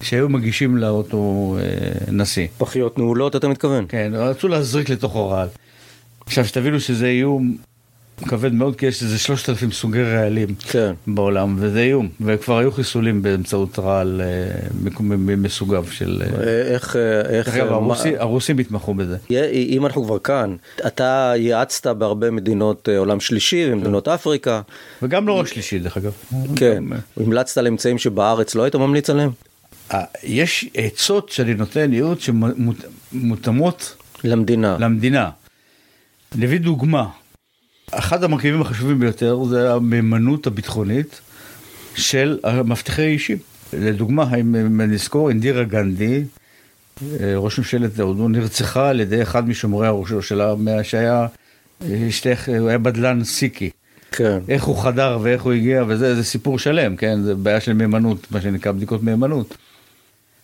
שהיו מגישים לאותו אה, נשיא. פחיות נעולות אתה מתכוון? כן, רצו להזריק לתוך הרעל. עכשיו שתבינו שזה איום כבד מאוד, כי יש איזה 3,000 סוגי רעלים כן. בעולם, וזה איום, וכבר היו חיסולים באמצעות רעל אה, מסוגיו של... אה, אה, איך... איך דרך אגב, הרוסי- הרוסים התמחו בזה. אם אנחנו כבר כאן, אתה ייעצת בהרבה מדינות עולם שלישי ומדינות אפריקה, וגם לא רק שלישי, דרך אגב. כן, המלצת על אמצעים שבארץ לא היית ממליץ עליהם? אה, יש עצות שאני נותן ייעוץ שמותאמות למדינה. למדינה. נביא דוגמה. אחד המרכיבים החשובים ביותר זה המהימנות הביטחונית של המאבטחי אישים. לדוגמה, אם נזכור, אינדירה גנדי, אה, ראש ממשלת הודו, נרצחה על ידי אחד משומרי הראשו שלה, שהיה השתייך, הוא היה בדלן סיקי. כן. איך הוא חדר ואיך הוא הגיע, וזה זה סיפור שלם, כן? זה בעיה של מהימנות, מה שנקרא בדיקות מהימנות.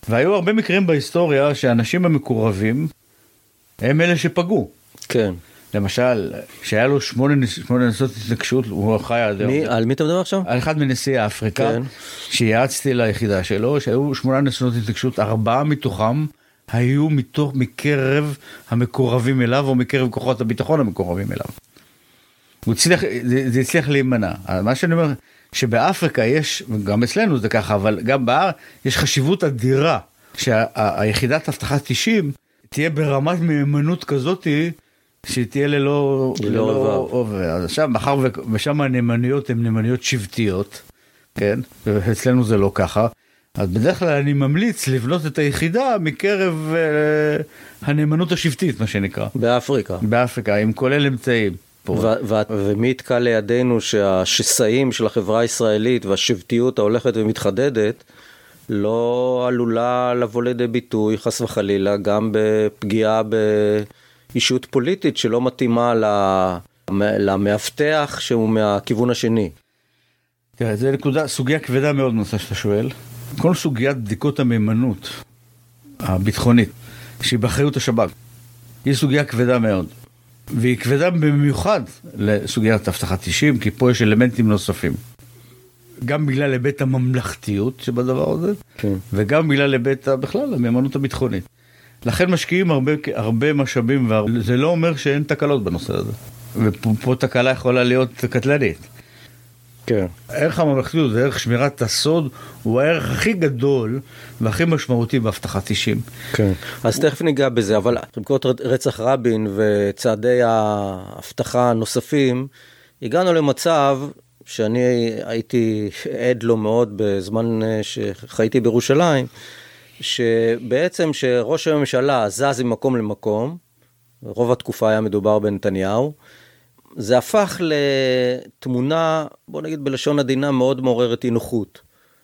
והיו הרבה מקרים בהיסטוריה שהאנשים המקורבים הם אלה שפגעו. כן. למשל, שהיה לו שמונה, נס- שמונה ניסיונות התנגשות, הוא חי עד היום. על מי אתה מדבר עכשיו? על אחד מנשיאי אפריקה, כן. שיעצתי ליחידה שלו, שהיו שמונה ניסיונות התנגשות, ארבעה מתוכם היו מתוך, מקרב המקורבים אליו, או מקרב כוחות הביטחון המקורבים אליו. הוא הצליח, זה, זה הצליח להימנע. מה שאני אומר, שבאפריקה יש, גם אצלנו זה ככה, אבל גם בארץ, יש חשיבות אדירה שהיחידת אבטחת אישים תהיה ברמת מהימנות כזאתי, שתהיה ללא... ללא רבב. עובר. אז עכשיו, מאחר ושם הנאמנויות הן נאמנויות שבטיות, כן? ואצלנו זה לא ככה. אז בדרך כלל אני ממליץ לבנות את היחידה מקרב אה, הנאמנות השבטית, מה שנקרא, באפריקה. באפריקה, עם כולל אמצעים. פה. ומי יתקע לידינו שהשסעים של החברה הישראלית והשבטיות ההולכת ומתחדדת לא עלולה לבוא לידי ביטוי, חס וחלילה, גם בפגיעה באישות פוליטית שלא מתאימה למאבטח שהוא מהכיוון השני. תראה, זו נקודה, סוגיה כבדה מאוד בנושא שאתה שואל. כל סוגיית בדיקות המהימנות הביטחונית, שהיא באחריות השב"כ, היא סוגיה כבדה מאוד. והיא כבדה במיוחד לסוגיית אבטחת אישים, כי פה יש אלמנטים נוספים. גם בגלל היבט הממלכתיות שבדבר הזה, כן. וגם בגלל היבט בכלל המהימנות הביטחונית. לכן משקיעים הרבה, הרבה משאבים, וזה לא אומר שאין תקלות בנושא הזה. ופה פה תקלה יכולה להיות קטלנית. כן. ערך הממלכתיות וערך שמירת הסוד הוא הערך הכי גדול והכי משמעותי באבטחת אישים. כן. אז תכף ניגע בזה, אבל בעקבות רצח רבין וצעדי האבטחה הנוספים, הגענו למצב שאני הייתי עד לו מאוד בזמן אה, שחייתי בירושלים, שבעצם שראש הממשלה זז ממקום למקום, רוב התקופה היה מדובר בנתניהו, זה הפך לתמונה, בוא נגיד בלשון עדינה, מאוד מעוררת אי נוחות.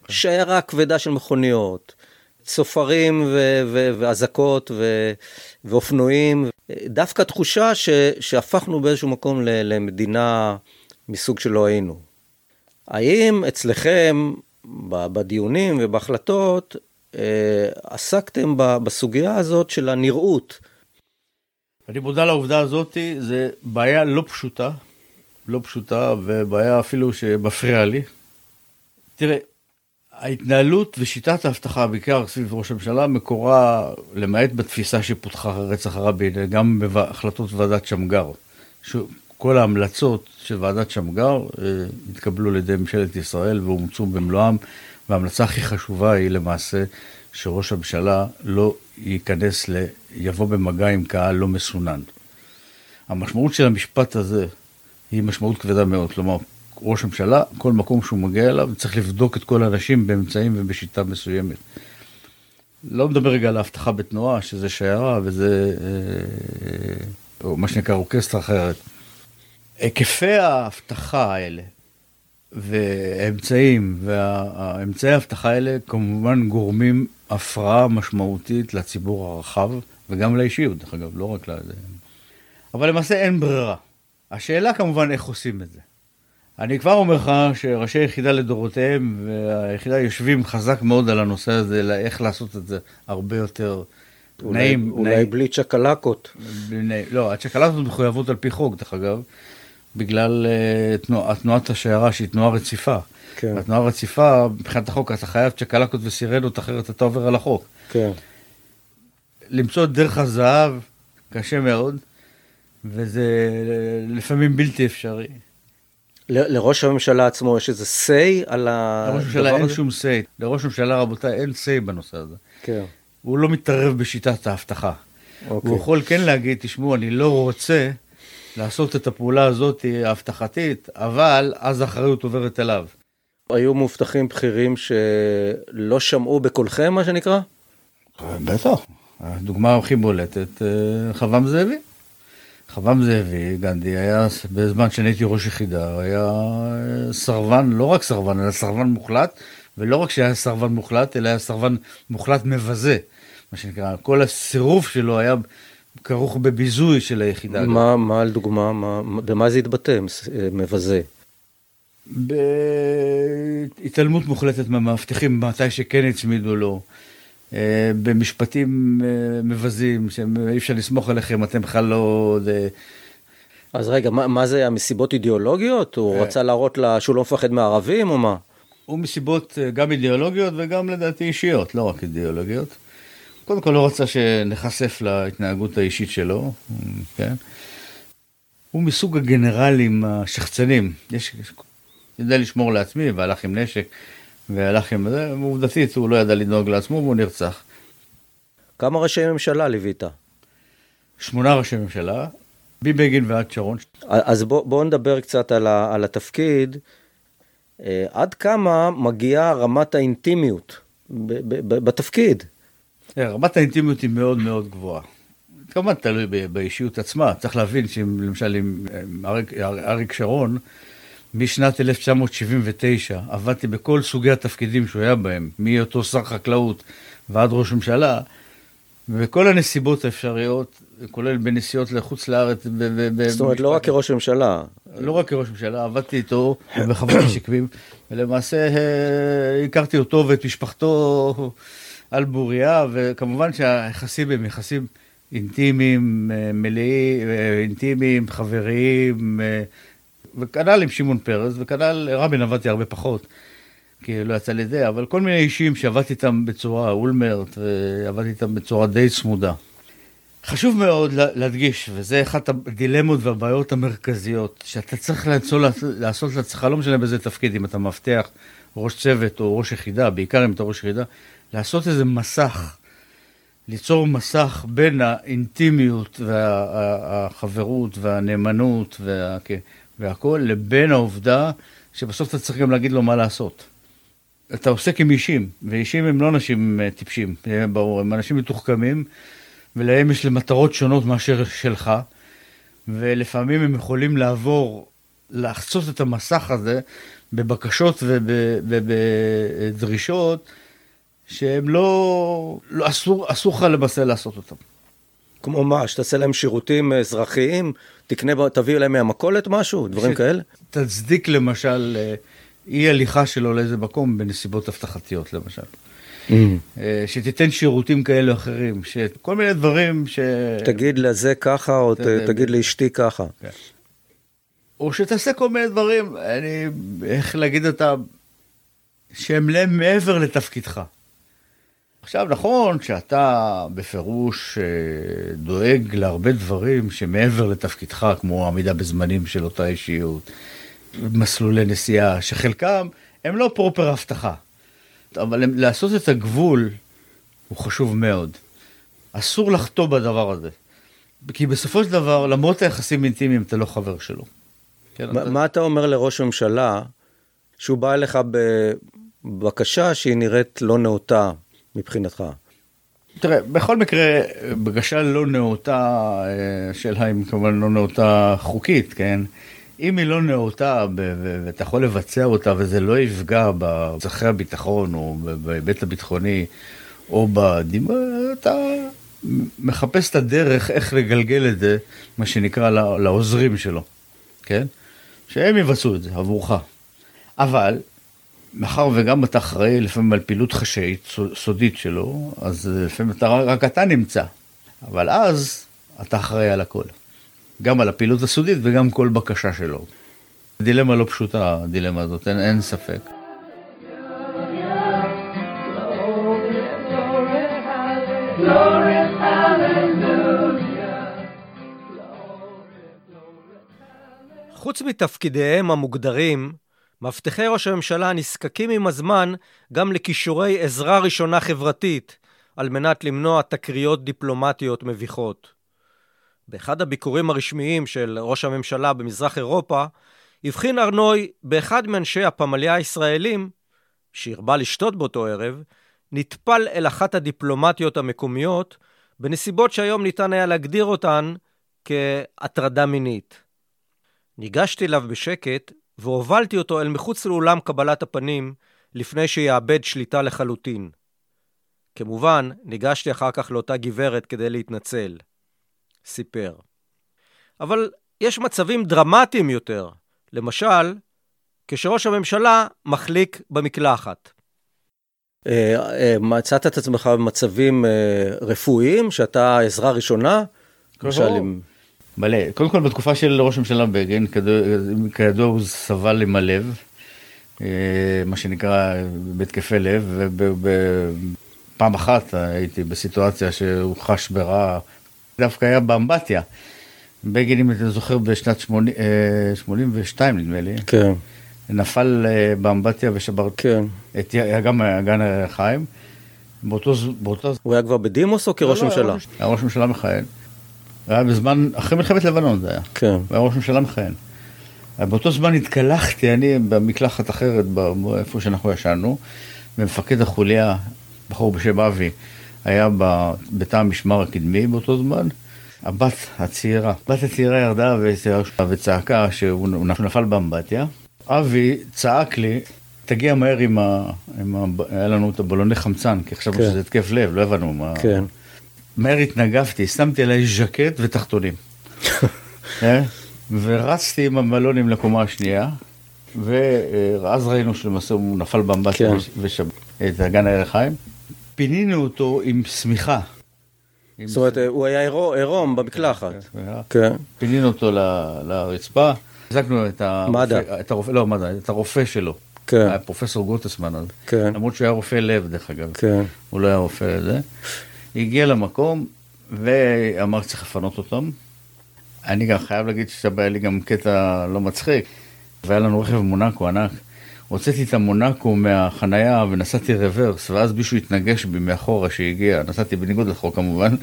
שיירה כבדה של מכוניות, צופרים ואזעקות ואופנועים, דווקא תחושה ש- שהפכנו באיזשהו מקום ל- למדינה מסוג שלא היינו. האם אצלכם, בדיונים ובהחלטות, אה, עסקתם בסוגיה הזאת של הנראות? אני מודע לעובדה הזאת, זה בעיה לא פשוטה, לא פשוטה, ובעיה אפילו שמפריעה לי. תראה, ההתנהלות ושיטת האבטחה, בעיקר סביב ראש הממשלה, מקורה, למעט בתפיסה שפותחה רצח הרבין, גם בהחלטות ועדת שמגר. כל ההמלצות של ועדת שמגר אה, התקבלו על ידי ממשלת ישראל ואומצו במלואם, וההמלצה הכי חשובה היא למעשה שראש הממשלה לא ייכנס, ל... יבוא במגע עם קהל לא מסונן. המשמעות של המשפט הזה היא משמעות כבדה מאוד, כלומר, ראש הממשלה, כל מקום שהוא מגיע אליו, צריך לבדוק את כל האנשים באמצעים ובשיטה מסוימת. לא מדבר רגע על האבטחה בתנועה, שזה שיירה וזה, אה, או מה שנקרא אורקסטרה אחרת. היקפי האבטחה האלה והאמצעים, והאמצעי האבטחה האלה כמובן גורמים הפרעה משמעותית לציבור הרחב וגם לאישיות, דרך אגב, לא רק לזה. אבל למעשה אין ברירה. השאלה כמובן איך עושים את זה. אני כבר אומר לך שראשי יחידה לדורותיהם והיחידה יושבים חזק מאוד על הנושא הזה, איך לעשות את זה הרבה יותר אולי, נעים. אולי נעים. בלי צ'קלקות. בני- לא, הצ'קלטות מחויבות על פי חוק, דרך אגב, בגלל אה, תנוע, תנועת השיירה שהיא תנועה רציפה. כן. התנועה רציפה, מבחינת החוק, אתה חייב צ'קלקות וסירנות, אחרת אתה עובר על החוק. כן. למצוא את דרך הזהב קשה מאוד, וזה לפעמים בלתי אפשרי. ל- לראש הממשלה עצמו יש איזה say על הדבר לראש הזה? הממשלה אין שום say. לראש הממשלה, רבותיי, אין say בנושא הזה. כן. הוא לא מתערב בשיטת האבטחה. אוקיי. הוא יכול כן להגיד, תשמעו, אני לא רוצה לעשות את הפעולה הזאת האבטחתית, אבל אז האחריות עוברת אליו. היו מאובטחים בכירים שלא שמעו בקולכם, מה שנקרא? בטח. הדוגמה הכי בולטת, אה, חב"ם זאבי. חב"ם זאבי, גנדי, היה, בזמן שאני הייתי ראש יחידה, היה אה, סרבן, לא רק סרבן, אלא סרבן מוחלט, ולא רק שהיה סרבן מוחלט, אלא היה סרבן מוחלט מבזה, מה שנקרא. כל הסירוב שלו היה כרוך בביזוי של היחידה. מה, מה לדוגמה, מה, במה זה התבטא, אה, מבזה? בהתעלמות מוחלטת מהמאבטחים, מתי שכן הצמידו לו. אה, במשפטים אה, מבזים, שאי אפשר לסמוך עליכם, אתם בכלל לא... אז רגע, מה, מה זה, המסיבות אידיאולוגיות? הוא רצה להראות לה שהוא לא מפחד מערבים או מה? הוא מסיבות אה, גם אידיאולוגיות וגם לדעתי אישיות, לא רק אידיאולוגיות. קודם כל לא רצה שנחשף להתנהגות האישית שלו, כן? הוא מסוג הגנרלים השחצנים. יש, יודע לשמור לעצמי והלך עם נשק והלך עם זה, ועובדתית הוא לא ידע לדאוג לעצמו והוא נרצח. כמה ראשי ממשלה ליווית? שמונה ראשי ממשלה, מבגין ועד שרון. אז בואו בוא נדבר קצת על, ה, על התפקיד. אה, עד כמה מגיעה רמת האינטימיות ב, ב, ב, בתפקיד? אה, רמת האינטימיות היא מאוד מאוד גבוהה. כמובן תלוי באישיות עצמה. צריך להבין שלמשל עם אריק, אריק שרון, משנת 1979 עבדתי בכל סוגי התפקידים שהוא היה בהם, מהיותו שר חקלאות ועד ראש ממשלה, ובכל הנסיבות האפשריות, כולל בנסיעות לחוץ לארץ. זאת אומרת, לא רק כראש ממשלה. לא רק כראש ממשלה, עבדתי איתו בחברות השקמים, ולמעשה אה, הכרתי אותו ואת משפחתו על בוריה, וכמובן שהיחסים הם יחסים אינטימיים, אה, מלאים, אה, אינטימיים, חבריים. וכנ"ל עם שמעון פרס, וכנ"ל רבין עבדתי הרבה פחות, כי לא יצא לי זה, אבל כל מיני אישים שעבדתי איתם בצורה, אולמרט, ועבדתי איתם בצורה די צמודה. חשוב מאוד להדגיש, וזה אחת הדילמות והבעיות המרכזיות, שאתה צריך לעצול, לעשות לעצמך, לא משנה באיזה תפקיד, אם אתה מבטיח ראש צוות או ראש יחידה, בעיקר אם אתה ראש יחידה, לעשות איזה מסך, ליצור מסך בין האינטימיות והחברות והנאמנות וה... והכול, לבין העובדה שבסוף אתה צריך גם להגיד לו מה לעשות. אתה עוסק עם אישים, ואישים הם לא אנשים אה, טיפשים, ברור, הם אנשים מתוחכמים, ולהם יש למטרות שונות מאשר שלך, ולפעמים הם יכולים לעבור, לחצות את המסך הזה בבקשות ובדרישות שהם לא, לא אסור, לך למעשה לעשות אותם. כמו מה, שתעשה להם שירותים אזרחיים, תקנה, תביא להם מהמכולת משהו, דברים כאלה? תצדיק למשל אה, אי הליכה שלו לאיזה מקום בנסיבות אבטחתיות למשל. Mm. אה, שתיתן שירותים כאלה או אחרים, שכל מיני דברים ש... תגיד לזה ככה, או ת, תגיד לאשתי ככה. כן. או שתעשה כל מיני דברים, אני, איך להגיד אותם, שהם מעבר לתפקידך. עכשיו, נכון שאתה בפירוש אה, דואג להרבה דברים שמעבר לתפקידך, כמו עמידה בזמנים של אותה אישיות, מסלולי נסיעה, שחלקם הם לא פרופר אבטחה, אבל לעשות את הגבול הוא חשוב מאוד. אסור לחטוא בדבר הזה. כי בסופו של דבר, למרות היחסים אינטימיים, אתה לא חבר שלו. כן, ما, אתה... מה אתה אומר לראש הממשלה שהוא בא אליך בבקשה שהיא נראית לא נאותה מבחינתך? תראה, בכל מקרה, בקשה לא נאותה, אה, שאלה אם כמובן לא נאותה חוקית, כן? אם היא לא נאותה ואתה יכול לבצע אותה וזה לא יפגע בצרכי הביטחון או בהיבט הביטחוני או בדימה, אתה מחפש את הדרך איך לגלגל את זה, מה שנקרא, לעוזרים שלו, כן? שהם יבצעו את זה עבורך. אבל מאחר וגם אתה אחראי לפעמים על פעילות חשאית, סודית שלו, אז לפעמים אתה, רק אתה נמצא. אבל אז אתה אחראי על הכל. גם על הפעילות הסודית וגם כל בקשה שלו. דילמה לא פשוטה, הדילמה הזאת, אין, אין ספק. חוץ מתפקידיהם המוגדרים, מאבטחי ראש הממשלה נזקקים עם הזמן גם לכישורי עזרה ראשונה חברתית, על מנת למנוע תקריות דיפלומטיות מביכות. באחד הביקורים הרשמיים של ראש הממשלה במזרח אירופה, הבחין ארנוי באחד מאנשי הפמליה הישראלים, שהרבה לשתות באותו ערב, נטפל אל אחת הדיפלומטיות המקומיות, בנסיבות שהיום ניתן היה להגדיר אותן כהטרדה מינית. ניגשתי אליו בשקט והובלתי אותו אל מחוץ לאולם קבלת הפנים, לפני שיאבד שליטה לחלוטין. כמובן, ניגשתי אחר כך לאותה גברת כדי להתנצל. סיפר. אבל יש מצבים דרמטיים יותר, למשל, כשראש הממשלה מחליק במקלחת. אה, אה, מצאת את עצמך במצבים אה, רפואיים, שאתה עזרה ראשונה? למשל עם... מלא. קודם כל בתקופה של ראש הממשלה בגין, כידוע- הוא סבל עם הלב, אה, מה שנקרא בהתקפי לב, ופעם אחת הייתי בסיטואציה שהוא חש ברע, דווקא היה באמבטיה. בגין, אם אתה זוכר, בשנת 80, אה, 82 נדמה לי, כן, נפל אה, באמבטיה ושבר כן. את גם אגן החיים. באותו, באותו הוא היה כבר בדימוס או כראש לא, לא, ממשלה? היה ראש ממשלה מכהן. היה בזמן, אחרי מלחמת לבנון זה היה. כן. היה ראש ממשלה מכהן. באותו זמן התקלחתי אני במקלחת אחרת, איפה שאנחנו ישנו, ומפקד החוליה, בחור בשם אבי, היה בתא המשמר הקדמי באותו זמן. הבת הצעירה, הבת הצעירה ירדה וצ- וצעקה שהוא נפ- נפל באמבטיה. אבי צעק לי, תגיע מהר עם ה... עם ה... היה לנו את הבלוני חמצן, כי חשבנו כן. שזה התקף לב, לא הבנו מה... כן. מהר התנגפתי, שמתי עליי ז'קט ותחתונים. אה? ורצתי עם הבלונים לקומה השנייה, ואז ראינו שלמעשה הוא נפל באמבטיה כן. וש- ושב את אגן הירחיים. פינינו אותו עם שמיכה. זאת אומרת, הוא היה עירו- עירום במקלחת. שמיכה. כן. פינינו אותו ל- לרצפה, החזקנו את הרופא, מד"א. את הרופא, לא מד"א, את הרופא שלו. כן. היה פרופסור גוטסמן אז. כן. למרות שהוא היה רופא לב, דרך אגב. כן. הוא לא היה רופא לזה. הגיע למקום ואמר שצריך לפנות אותם. אני גם חייב להגיד ששם היה לי גם קטע לא מצחיק. והיה לנו רכב מונקו ענק. הוצאתי את המונקו מהחנייה ונסעתי רוורס, ואז מישהו התנגש בי מאחורה שהגיע, נסעתי בניגוד לחוק כמובן,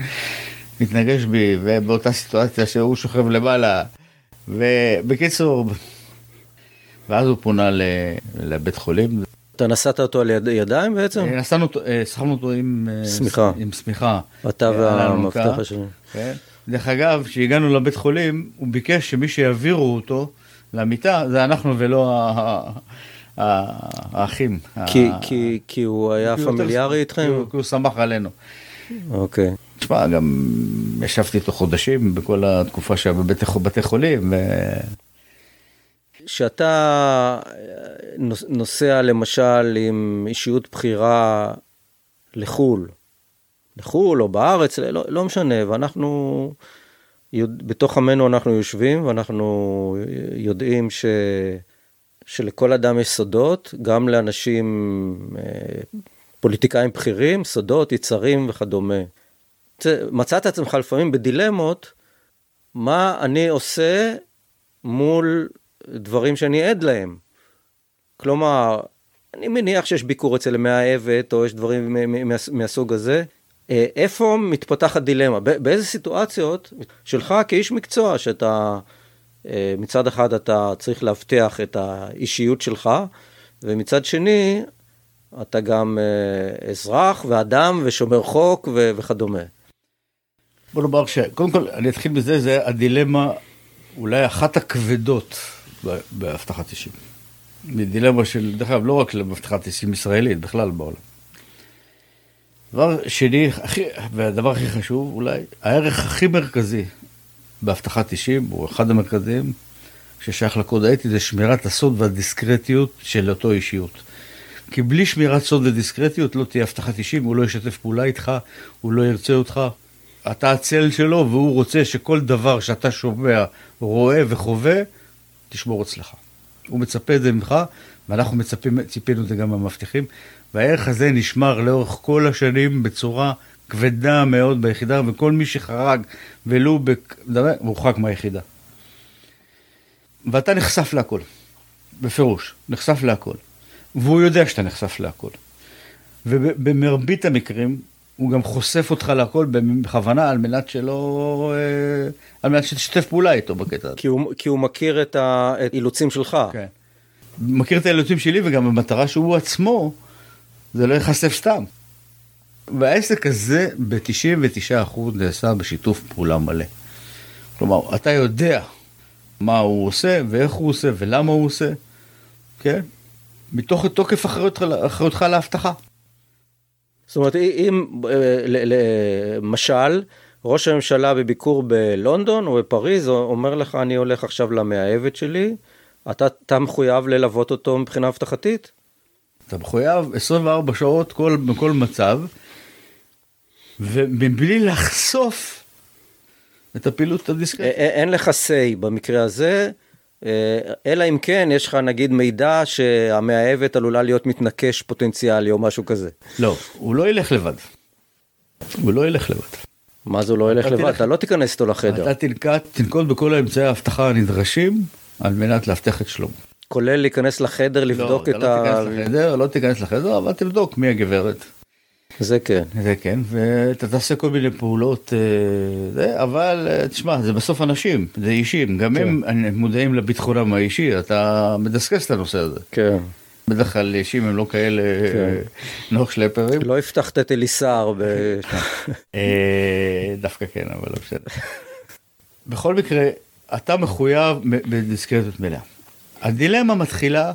התנגש בי, ובאותה סיטואציה שהוא שוכב למעלה, ובקיצור, ואז הוא פונה לבית חולים, אתה נשאת אותו על יד- ידיים בעצם? אה, נסענו אותו, אה, אותו עם אה, שמיכה. עם שמיכה. אתה האלונקה. השני. כן. דרך אגב, כשהגענו לבית חולים, הוא ביקש שמי שיעבירו אותו למיטה, זה אנחנו ולא האחים. כי- ה- כי- כי הוא היה כי פמיליארי כי איתכם? הוא- כי הוא שמח עלינו. אוקיי. תשמע, גם ישבתי איתו חודשים בכל התקופה שהיה בבתי בתי חולים. ו- כשאתה אה, נוס- נוסע למשל עם אישיות בכירה לחו"ל, לחו"ל או בארץ, לא, לא משנה, ואנחנו, בתוך עמנו אנחנו יושבים ואנחנו יודעים ש, שלכל אדם יש סודות, גם לאנשים, אה, פוליטיקאים בכירים, סודות, יצרים וכדומה. מצאת את עצמך לפעמים בדילמות, מה אני עושה מול דברים שאני עד להם. כלומר, אני מניח שיש ביקור אצל המאהבת, או יש דברים מהסוג הזה. אה, איפה מתפתחת דילמה? באיזה סיטואציות שלך כאיש מקצוע, שאתה אה, מצד אחד אתה צריך להבטיח את האישיות שלך, ומצד שני אתה גם אה, אזרח ואדם ושומר חוק וכדומה. בוא נאמר שקודם כל, אני אתחיל בזה, זה הדילמה אולי אחת הכבדות באבטחת אישים. דילמה של, דרך אגב, לא רק לאבטחת אישים ישראלית, בכלל בעולם. דבר שני, הכי, והדבר הכי חשוב, אולי, הערך הכי מרכזי באבטחת אישים, הוא אחד המרכזיים, ששייך לקוד האתי, זה שמירת הסוד והדיסקרטיות של אותו אישיות. כי בלי שמירת סוד ודיסקרטיות לא תהיה אבטחת אישים, הוא לא ישתף פעולה איתך, הוא לא ירצה אותך. אתה הצל שלו והוא רוצה שכל דבר שאתה שומע, רואה וחווה, תשמור אצלך. הוא מצפה את זה ממך, ואנחנו מצפים, ציפינו את זה גם מהמבטיחים, והערך הזה נשמר לאורך כל השנים בצורה כבדה מאוד ביחידה, וכל מי שחרג ולו בדבר, הורחק מהיחידה. ואתה נחשף להכל, בפירוש, נחשף להכל. והוא יודע שאתה נחשף להכל. ובמרבית המקרים, הוא גם חושף אותך להכל בכוונה על מנת שלא... אה, על מנת שתשתף פעולה איתו בקטע הזה. כי הוא, כי הוא מכיר את האילוצים שלך. כן. מכיר את האילוצים שלי וגם המטרה שהוא עצמו, זה לא ייחשף סתם. והעסק הזה ב-99% נעשה בשיתוף פעולה מלא. כלומר, אתה יודע מה הוא עושה ואיך הוא עושה ולמה הוא עושה, כן? מתוך תוקף אחריותך, אחריותך לאבטחה. זאת אומרת, אם, אה, למשל, ראש הממשלה בביקור בלונדון או בפריז אומר לך, אני הולך עכשיו למאהבת שלי, אתה, אתה מחויב ללוות אותו מבחינה אבטחתית? אתה מחויב 24 שעות כל, בכל מצב, ומבלי לחשוף את הפעילות הדיסקרטית. אין לך say במקרה הזה, אלא אם כן יש לך נגיד מידע שהמאהבת עלולה להיות מתנקש פוטנציאלי או משהו כזה. לא, הוא לא ילך לבד. הוא לא ילך לבד. מה זה הוא לא ילך אתה לבד? תלך- אתה לא תיכנס איתו לחדר, אתה תנקט, תנקוט בכל האמצעי האבטחה הנדרשים על מנת להבטיח את שלומו. כולל להיכנס לחדר, לבדוק לא, את אתה ה... לא תיכנס לחדר, לא תיכנס לחדר, אבל תבדוק מי הגברת. זה כן. זה כן, ואתה תעשה כל מיני פעולות, אה, זה, אבל אה, תשמע, זה בסוף אנשים, זה אישים, גם כן. הם מודעים לביטחונם האישי, אתה מדסקס את הנושא הזה. כן. בדרך כלל אישים הם לא כאלה אה, נוח שלפרים. לא הבטחת את אליסר ב... דווקא כן, אבל לא בסדר. בכל מקרה, אתה מחויב בדיסקרטיות מלאה. הדילמה מתחילה,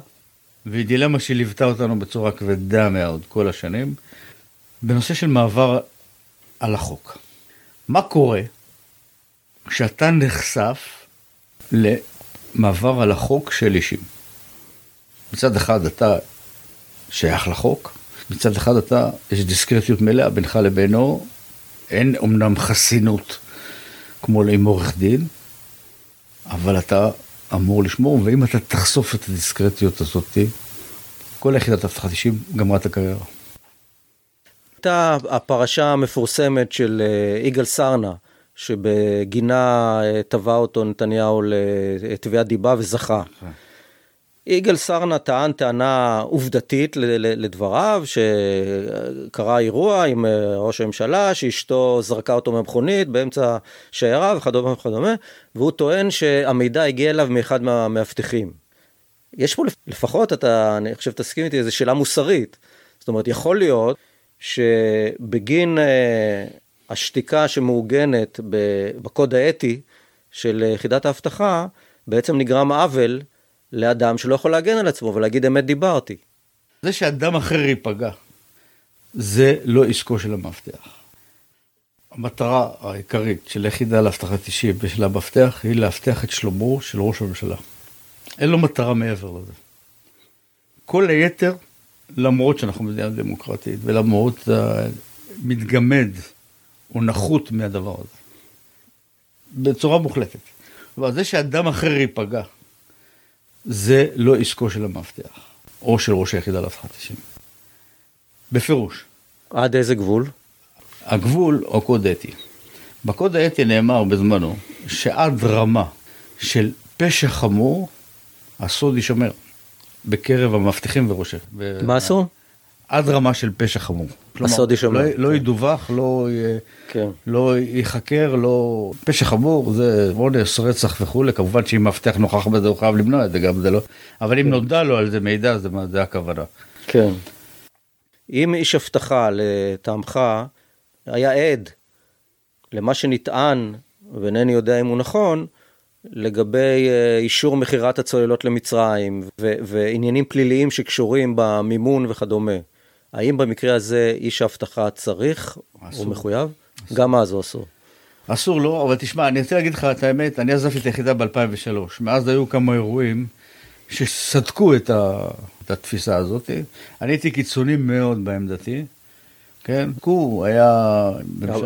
והיא דילמה שליוותה אותנו בצורה כבדה מאוד כל השנים, בנושא של מעבר על החוק. מה קורה כשאתה נחשף למעבר על החוק של אישים? מצד אחד אתה שייך לחוק, מצד אחד אתה, יש דיסקרטיות מלאה בינך לבינו, אין אמנם חסינות כמו עם עורך דין, אבל אתה אמור לשמור, ואם אתה תחשוף את הדיסקרטיות הזאת, כל יחידת אבטחת אישים גמרה את הקריירה. הייתה הפרשה המפורסמת של אה, יגאל סרנה, שבגינה אה, תבע אותו נתניהו לתביעת דיבה וזכה. יגאל סרנה טען טענה עובדתית לדבריו, שקרה אירוע עם אה, ראש הממשלה, שאשתו זרקה אותו מהמכונית באמצע שיירה וכדומה וכדומה, והוא טוען שהמידע הגיע אליו מאחד מהמאבטחים. יש פה לפ- לפחות, אתה, אני חושב, תסכים איתי, איזו שאלה מוסרית. זאת אומרת, יכול להיות שבגין אה, השתיקה שמעוגנת בקוד האתי של יחידת האבטחה, בעצם נגרם עוול לאדם שלא יכול להגן על עצמו ולהגיד אמת דיברתי. זה שאדם אחר ייפגע, זה לא עסקו של המאבטח. המטרה העיקרית של היחידה לאבטחת אישים ושל המאבטח היא לאבטח את שלומו של ראש הממשלה. אין לו מטרה מעבר לזה. כל היתר, למרות שאנחנו מדינה דמוקרטית ולמרות המתגמד או נחות מהדבר הזה. בצורה מוחלטת. אבל זה שאדם אחר ייפגע, זה לא עסקו של המאבטח, או של ראש היחידה לאבטחת אישים. בפירוש. עד איזה גבול? הגבול או קוד אתי. בקוד האתי נאמר בזמנו שעד רמה של פשע חמור, הסוד יישמר בקרב המאבטחים וראשי. מה עשו? עד רמה של פשע חמור. יישמר. לא, לא כן. ידווח, לא, כן. לא ייחקר, לא... פשע חמור זה אונס, רצח וכולי, כמובן שאם מאבטח נוכח בזה הוא חייב למנוע את זה, גם זה לא... אבל אם נודע לו על זה מידע, זה, זה הכוונה. כן. אם איש אבטחה לטעמך היה עד למה שנטען, ואינני יודע אם הוא נכון, לגבי אה, אישור מכירת הצוללות למצרים ו- ועניינים פליליים שקשורים במימון וכדומה, האם במקרה הזה איש האבטחה צריך או אסור. מחויב? גם אז הוא אסור. אסור לו, אבל תשמע, אני רוצה להגיד לך את האמת, אני עזבתי את היחידה ב-2003. מאז היו כמה אירועים שסדקו את, ה... את התפיסה הזאת. אני הייתי קיצוני מאוד בעמדתי, כן? הוא היה...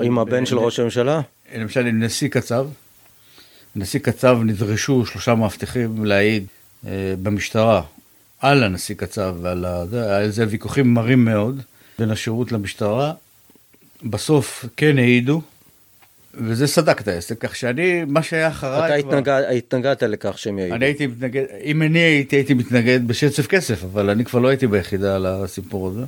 עם הבן של ראש הממשלה? למשל עם נשיא קצב. נשיא קצב נדרשו שלושה מאבטחים להעיד אה, במשטרה על הנשיא קצב ועל. זה, היה איזה ויכוחים מרים מאוד בין השירות למשטרה. בסוף כן העידו, וזה סדק את העסק, כך שאני, מה שהיה אחריי... אתה כבר- התנגד, התנגדת לכך שהם יעידו. אני הייתי מתנגד, אם אני הייתי, הייתי מתנגד בשצף כסף, אבל אני כבר לא הייתי ביחידה על הסיפור הזה.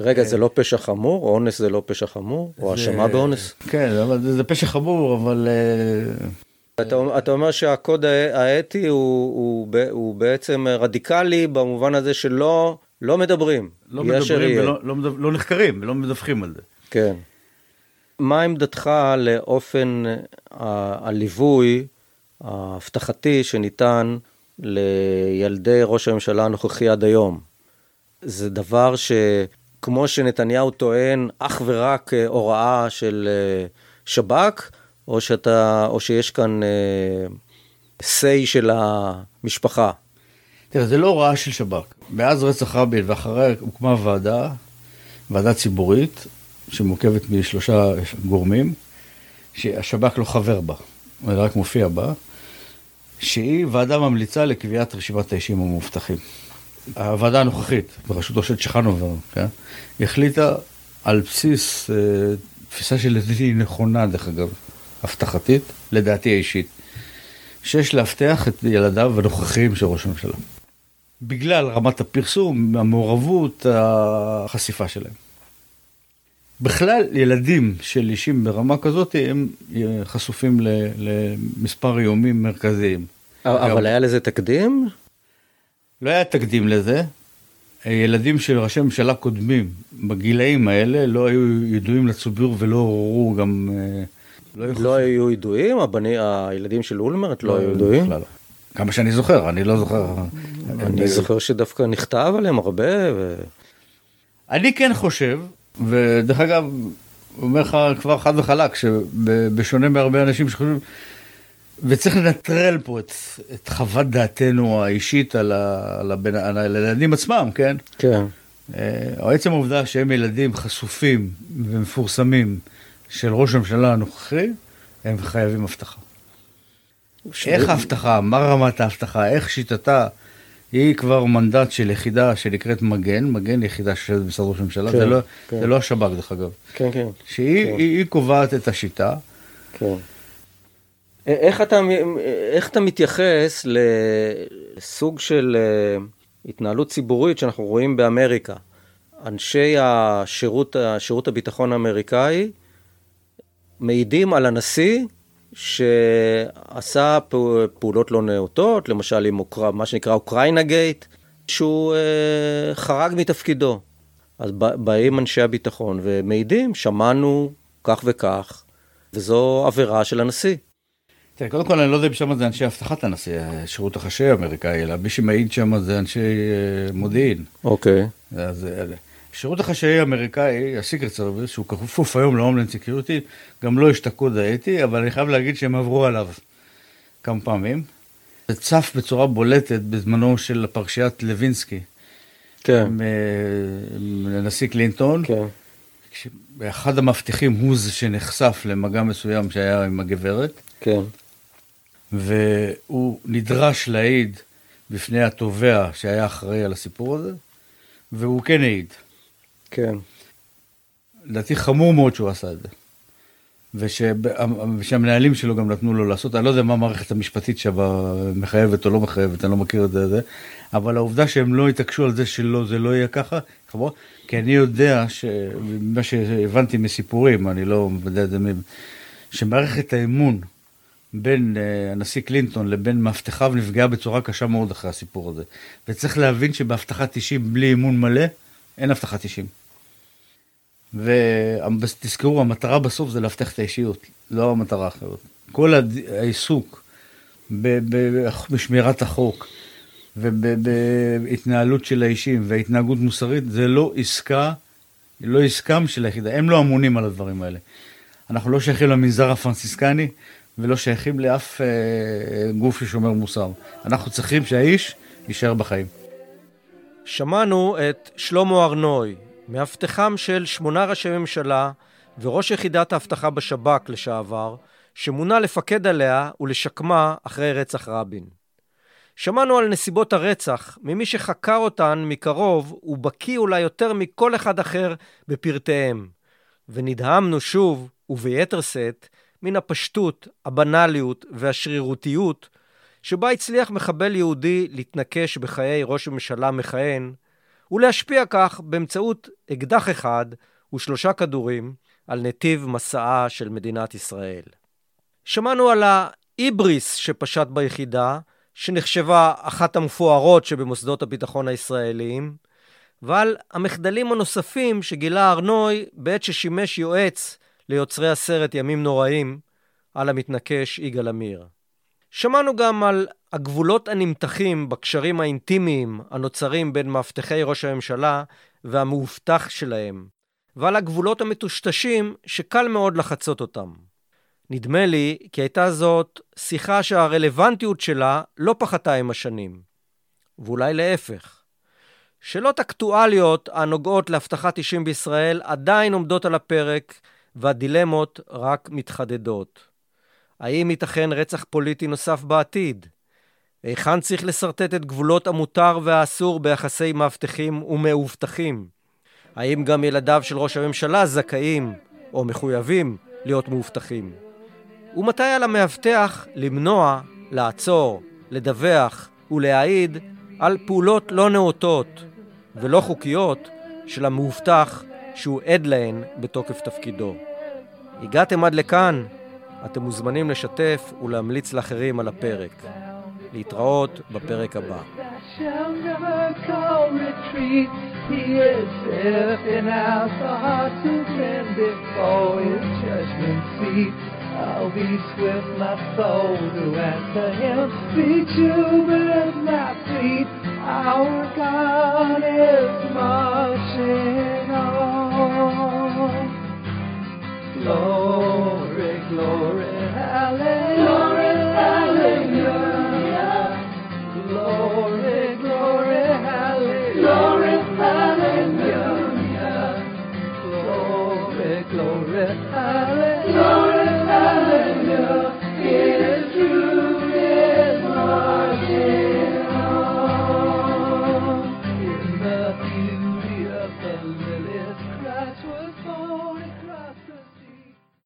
רגע, זה לא פשע חמור? או אונס זה לא פשע חמור? או האשמה באונס? כן, זה פשע חמור, אבל... אה, אתה, אתה אומר שהקוד הא- האתי הוא, הוא, הוא בעצם רדיקלי במובן הזה שלא לא מדברים. לא מדברים. ולא לא, מדו- לא נחקרים ולא מדווחים על זה. כן. מה עמדתך לאופן ה- הליווי האבטחתי שניתן לילדי ראש הממשלה הנוכחי עד היום? זה דבר שכמו שנתניהו טוען, אך ורק אה, הוראה של אה, שב"כ, או, שאתה, או שיש כאן אה, say של המשפחה? תראה, זה לא הוראה של שב"כ. מאז רצח רבין ואחריה הוקמה ועדה, ועדה ציבורית, שמורכבת משלושה גורמים, שהשב"כ לא חבר בה, אלא רק מופיע בה, שהיא ועדה ממליצה לקביעת רשימת האישים המאובטחים. הוועדה הנוכחית, בראשותו של צ'חנובר, כן, החליטה על בסיס אה, תפיסה שלדעתי היא נכונה, דרך אגב, הבטחתית, לדעתי האישית, שיש לאבטח את ילדיו הנוכחיים של ראש הממשלה. בגלל רמת הפרסום, המעורבות, החשיפה שלהם. בכלל, ילדים של אישים ברמה כזאת, הם חשופים למספר איומים מרכזיים. אבל גם... היה לזה תקדים? לא היה תקדים לזה. ילדים של ראשי ממשלה קודמים בגילאים האלה לא היו ידועים לציבור ולא עוררו גם... אה, לא, לא היו ידועים? הבני, הילדים של אולמרט לא, לא היו ידועים? בכלל. כמה שאני זוכר, אני לא זוכר. אני זוכר שדווקא נכתב עליהם הרבה. אני כן חושב, ודרך אגב, אומר לך כבר חד וחלק, שבשונה מהרבה אנשים שחושבים, וצריך לנטרל פה את, את חוות דעתנו האישית על, ה, על, הבן, על הילדים עצמם, כן? כן. או עצם העובדה שהם ילדים חשופים ומפורסמים של ראש הממשלה הנוכחי, הם חייבים אבטחה. ש... איך האבטחה, מה רמת האבטחה, איך שיטתה, היא כבר מנדט של יחידה שנקראת מגן, מגן יחידה של משרד ראש הממשלה, כן, זה, לא, כן. זה לא השב"כ דרך אגב. כן, כן. שהיא כן. היא, היא קובעת את השיטה. כן. איך אתה, איך אתה מתייחס לסוג של אה, התנהלות ציבורית שאנחנו רואים באמריקה? אנשי השירות, השירות הביטחון האמריקאי מעידים על הנשיא שעשה פעולות לא נאותות, למשל עם אוקרא, מה שנקרא אוקראינה גייט, שהוא אה, חרג מתפקידו. אז באים אנשי הביטחון ומעידים, שמענו כך וכך, וזו עבירה של הנשיא. תראה, קודם כל אני לא יודע אם שם זה אנשי אבטחת הנשיא, שירות החשאי האמריקאי, אלא מי שמעיד שם זה אנשי אה, מודיעין. אוקיי. אז אה, השירות החשאי האמריקאי, ה Secret Service, שהוא כפוף היום ל Homeland Security, גם לו לא יש את הקוד האתי, אבל אני חייב להגיד שהם עברו עליו כמה פעמים. זה צף בצורה בולטת בזמנו של פרשיית לוינסקי. כן. לנשיא קלינטון. כן. אחד המאבטחים הוא זה שנחשף למגע מסוים שהיה עם הגברת. כן. והוא נדרש להעיד בפני התובע שהיה אחראי על הסיפור הזה, והוא כן העיד. כן. לדעתי חמור מאוד שהוא עשה את זה. ושהמנהלים שלו גם נתנו לו לעשות, אני לא יודע מה המערכת המשפטית שבה מחייבת או לא מחייבת, אני לא מכיר את זה, אבל העובדה שהם לא התעקשו על זה שלא, זה לא יהיה ככה, חמור, כי אני יודע, מה שהבנתי מסיפורים, אני לא מוודא את זה, שמערכת האמון בין uh, הנשיא קלינטון לבין מאבטחיו נפגעה בצורה קשה מאוד אחרי הסיפור הזה. וצריך להבין שבאבטחת אישים בלי אמון מלא, אין אבטחת אישים. ותזכרו, המטרה בסוף זה לאבטח את האישיות, לא המטרה האחרת. כל העיסוק בשמירת החוק ובהתנהלות של האישים וההתנהגות מוסרית, זה לא עסקה, לא עסקם של היחידה, הם לא אמונים על הדברים האלה. אנחנו לא שייכים למנזר הפרנסיסקני ולא שייכים לאף אה, גוף ששומר מוסר. אנחנו צריכים שהאיש יישאר בחיים. שמענו את שלמה ארנוי, מאבטחם של שמונה ראשי ממשלה וראש יחידת האבטחה בשב"כ לשעבר, שמונה לפקד עליה ולשקמה אחרי רצח רבין. שמענו על נסיבות הרצח ממי שחקר אותן מקרוב ובקיא אולי יותר מכל אחד אחר בפרטיהם. ונדהמנו שוב, וביתר שאת, מן הפשטות, הבנאליות והשרירותיות שבה הצליח מחבל יהודי להתנקש בחיי ראש ממשלה מכהן, ולהשפיע כך באמצעות אקדח אחד ושלושה כדורים על נתיב מסעה של מדינת ישראל. שמענו על ההיבריס שפשט ביחידה, שנחשבה אחת המפוארות שבמוסדות הביטחון הישראליים, ועל המחדלים הנוספים שגילה ארנוי בעת ששימש יועץ ליוצרי הסרט ימים נוראים על המתנקש יגאל עמיר. שמענו גם על הגבולות הנמתחים בקשרים האינטימיים הנוצרים בין מאבטחי ראש הממשלה והמאובטח שלהם, ועל הגבולות המטושטשים שקל מאוד לחצות אותם. נדמה לי כי הייתה זאת שיחה שהרלוונטיות שלה לא פחתה עם השנים. ואולי להפך. שאלות אקטואליות הנוגעות להבטחת אישים בישראל עדיין עומדות על הפרק, והדילמות רק מתחדדות. האם ייתכן רצח פוליטי נוסף בעתיד? היכן צריך לשרטט את גבולות המותר והאסור ביחסי מאבטחים ומאובטחים? האם גם ילדיו של ראש הממשלה זכאים או מחויבים להיות מאובטחים? ומתי על המאבטח למנוע, לעצור, לדווח ולהעיד על פעולות לא נאותות ולא חוקיות של המאובטח שהוא עד להן בתוקף תפקידו. הגעתם עד לכאן? אתם מוזמנים לשתף ולהמליץ לאחרים על הפרק. להתראות בפרק הבא. Our God is marching. Glory, glory, hallelujah. Glory, hallelujah. Glory, glory, hallelujah. Glory, hallelujah. Glory, glory, hallelujah.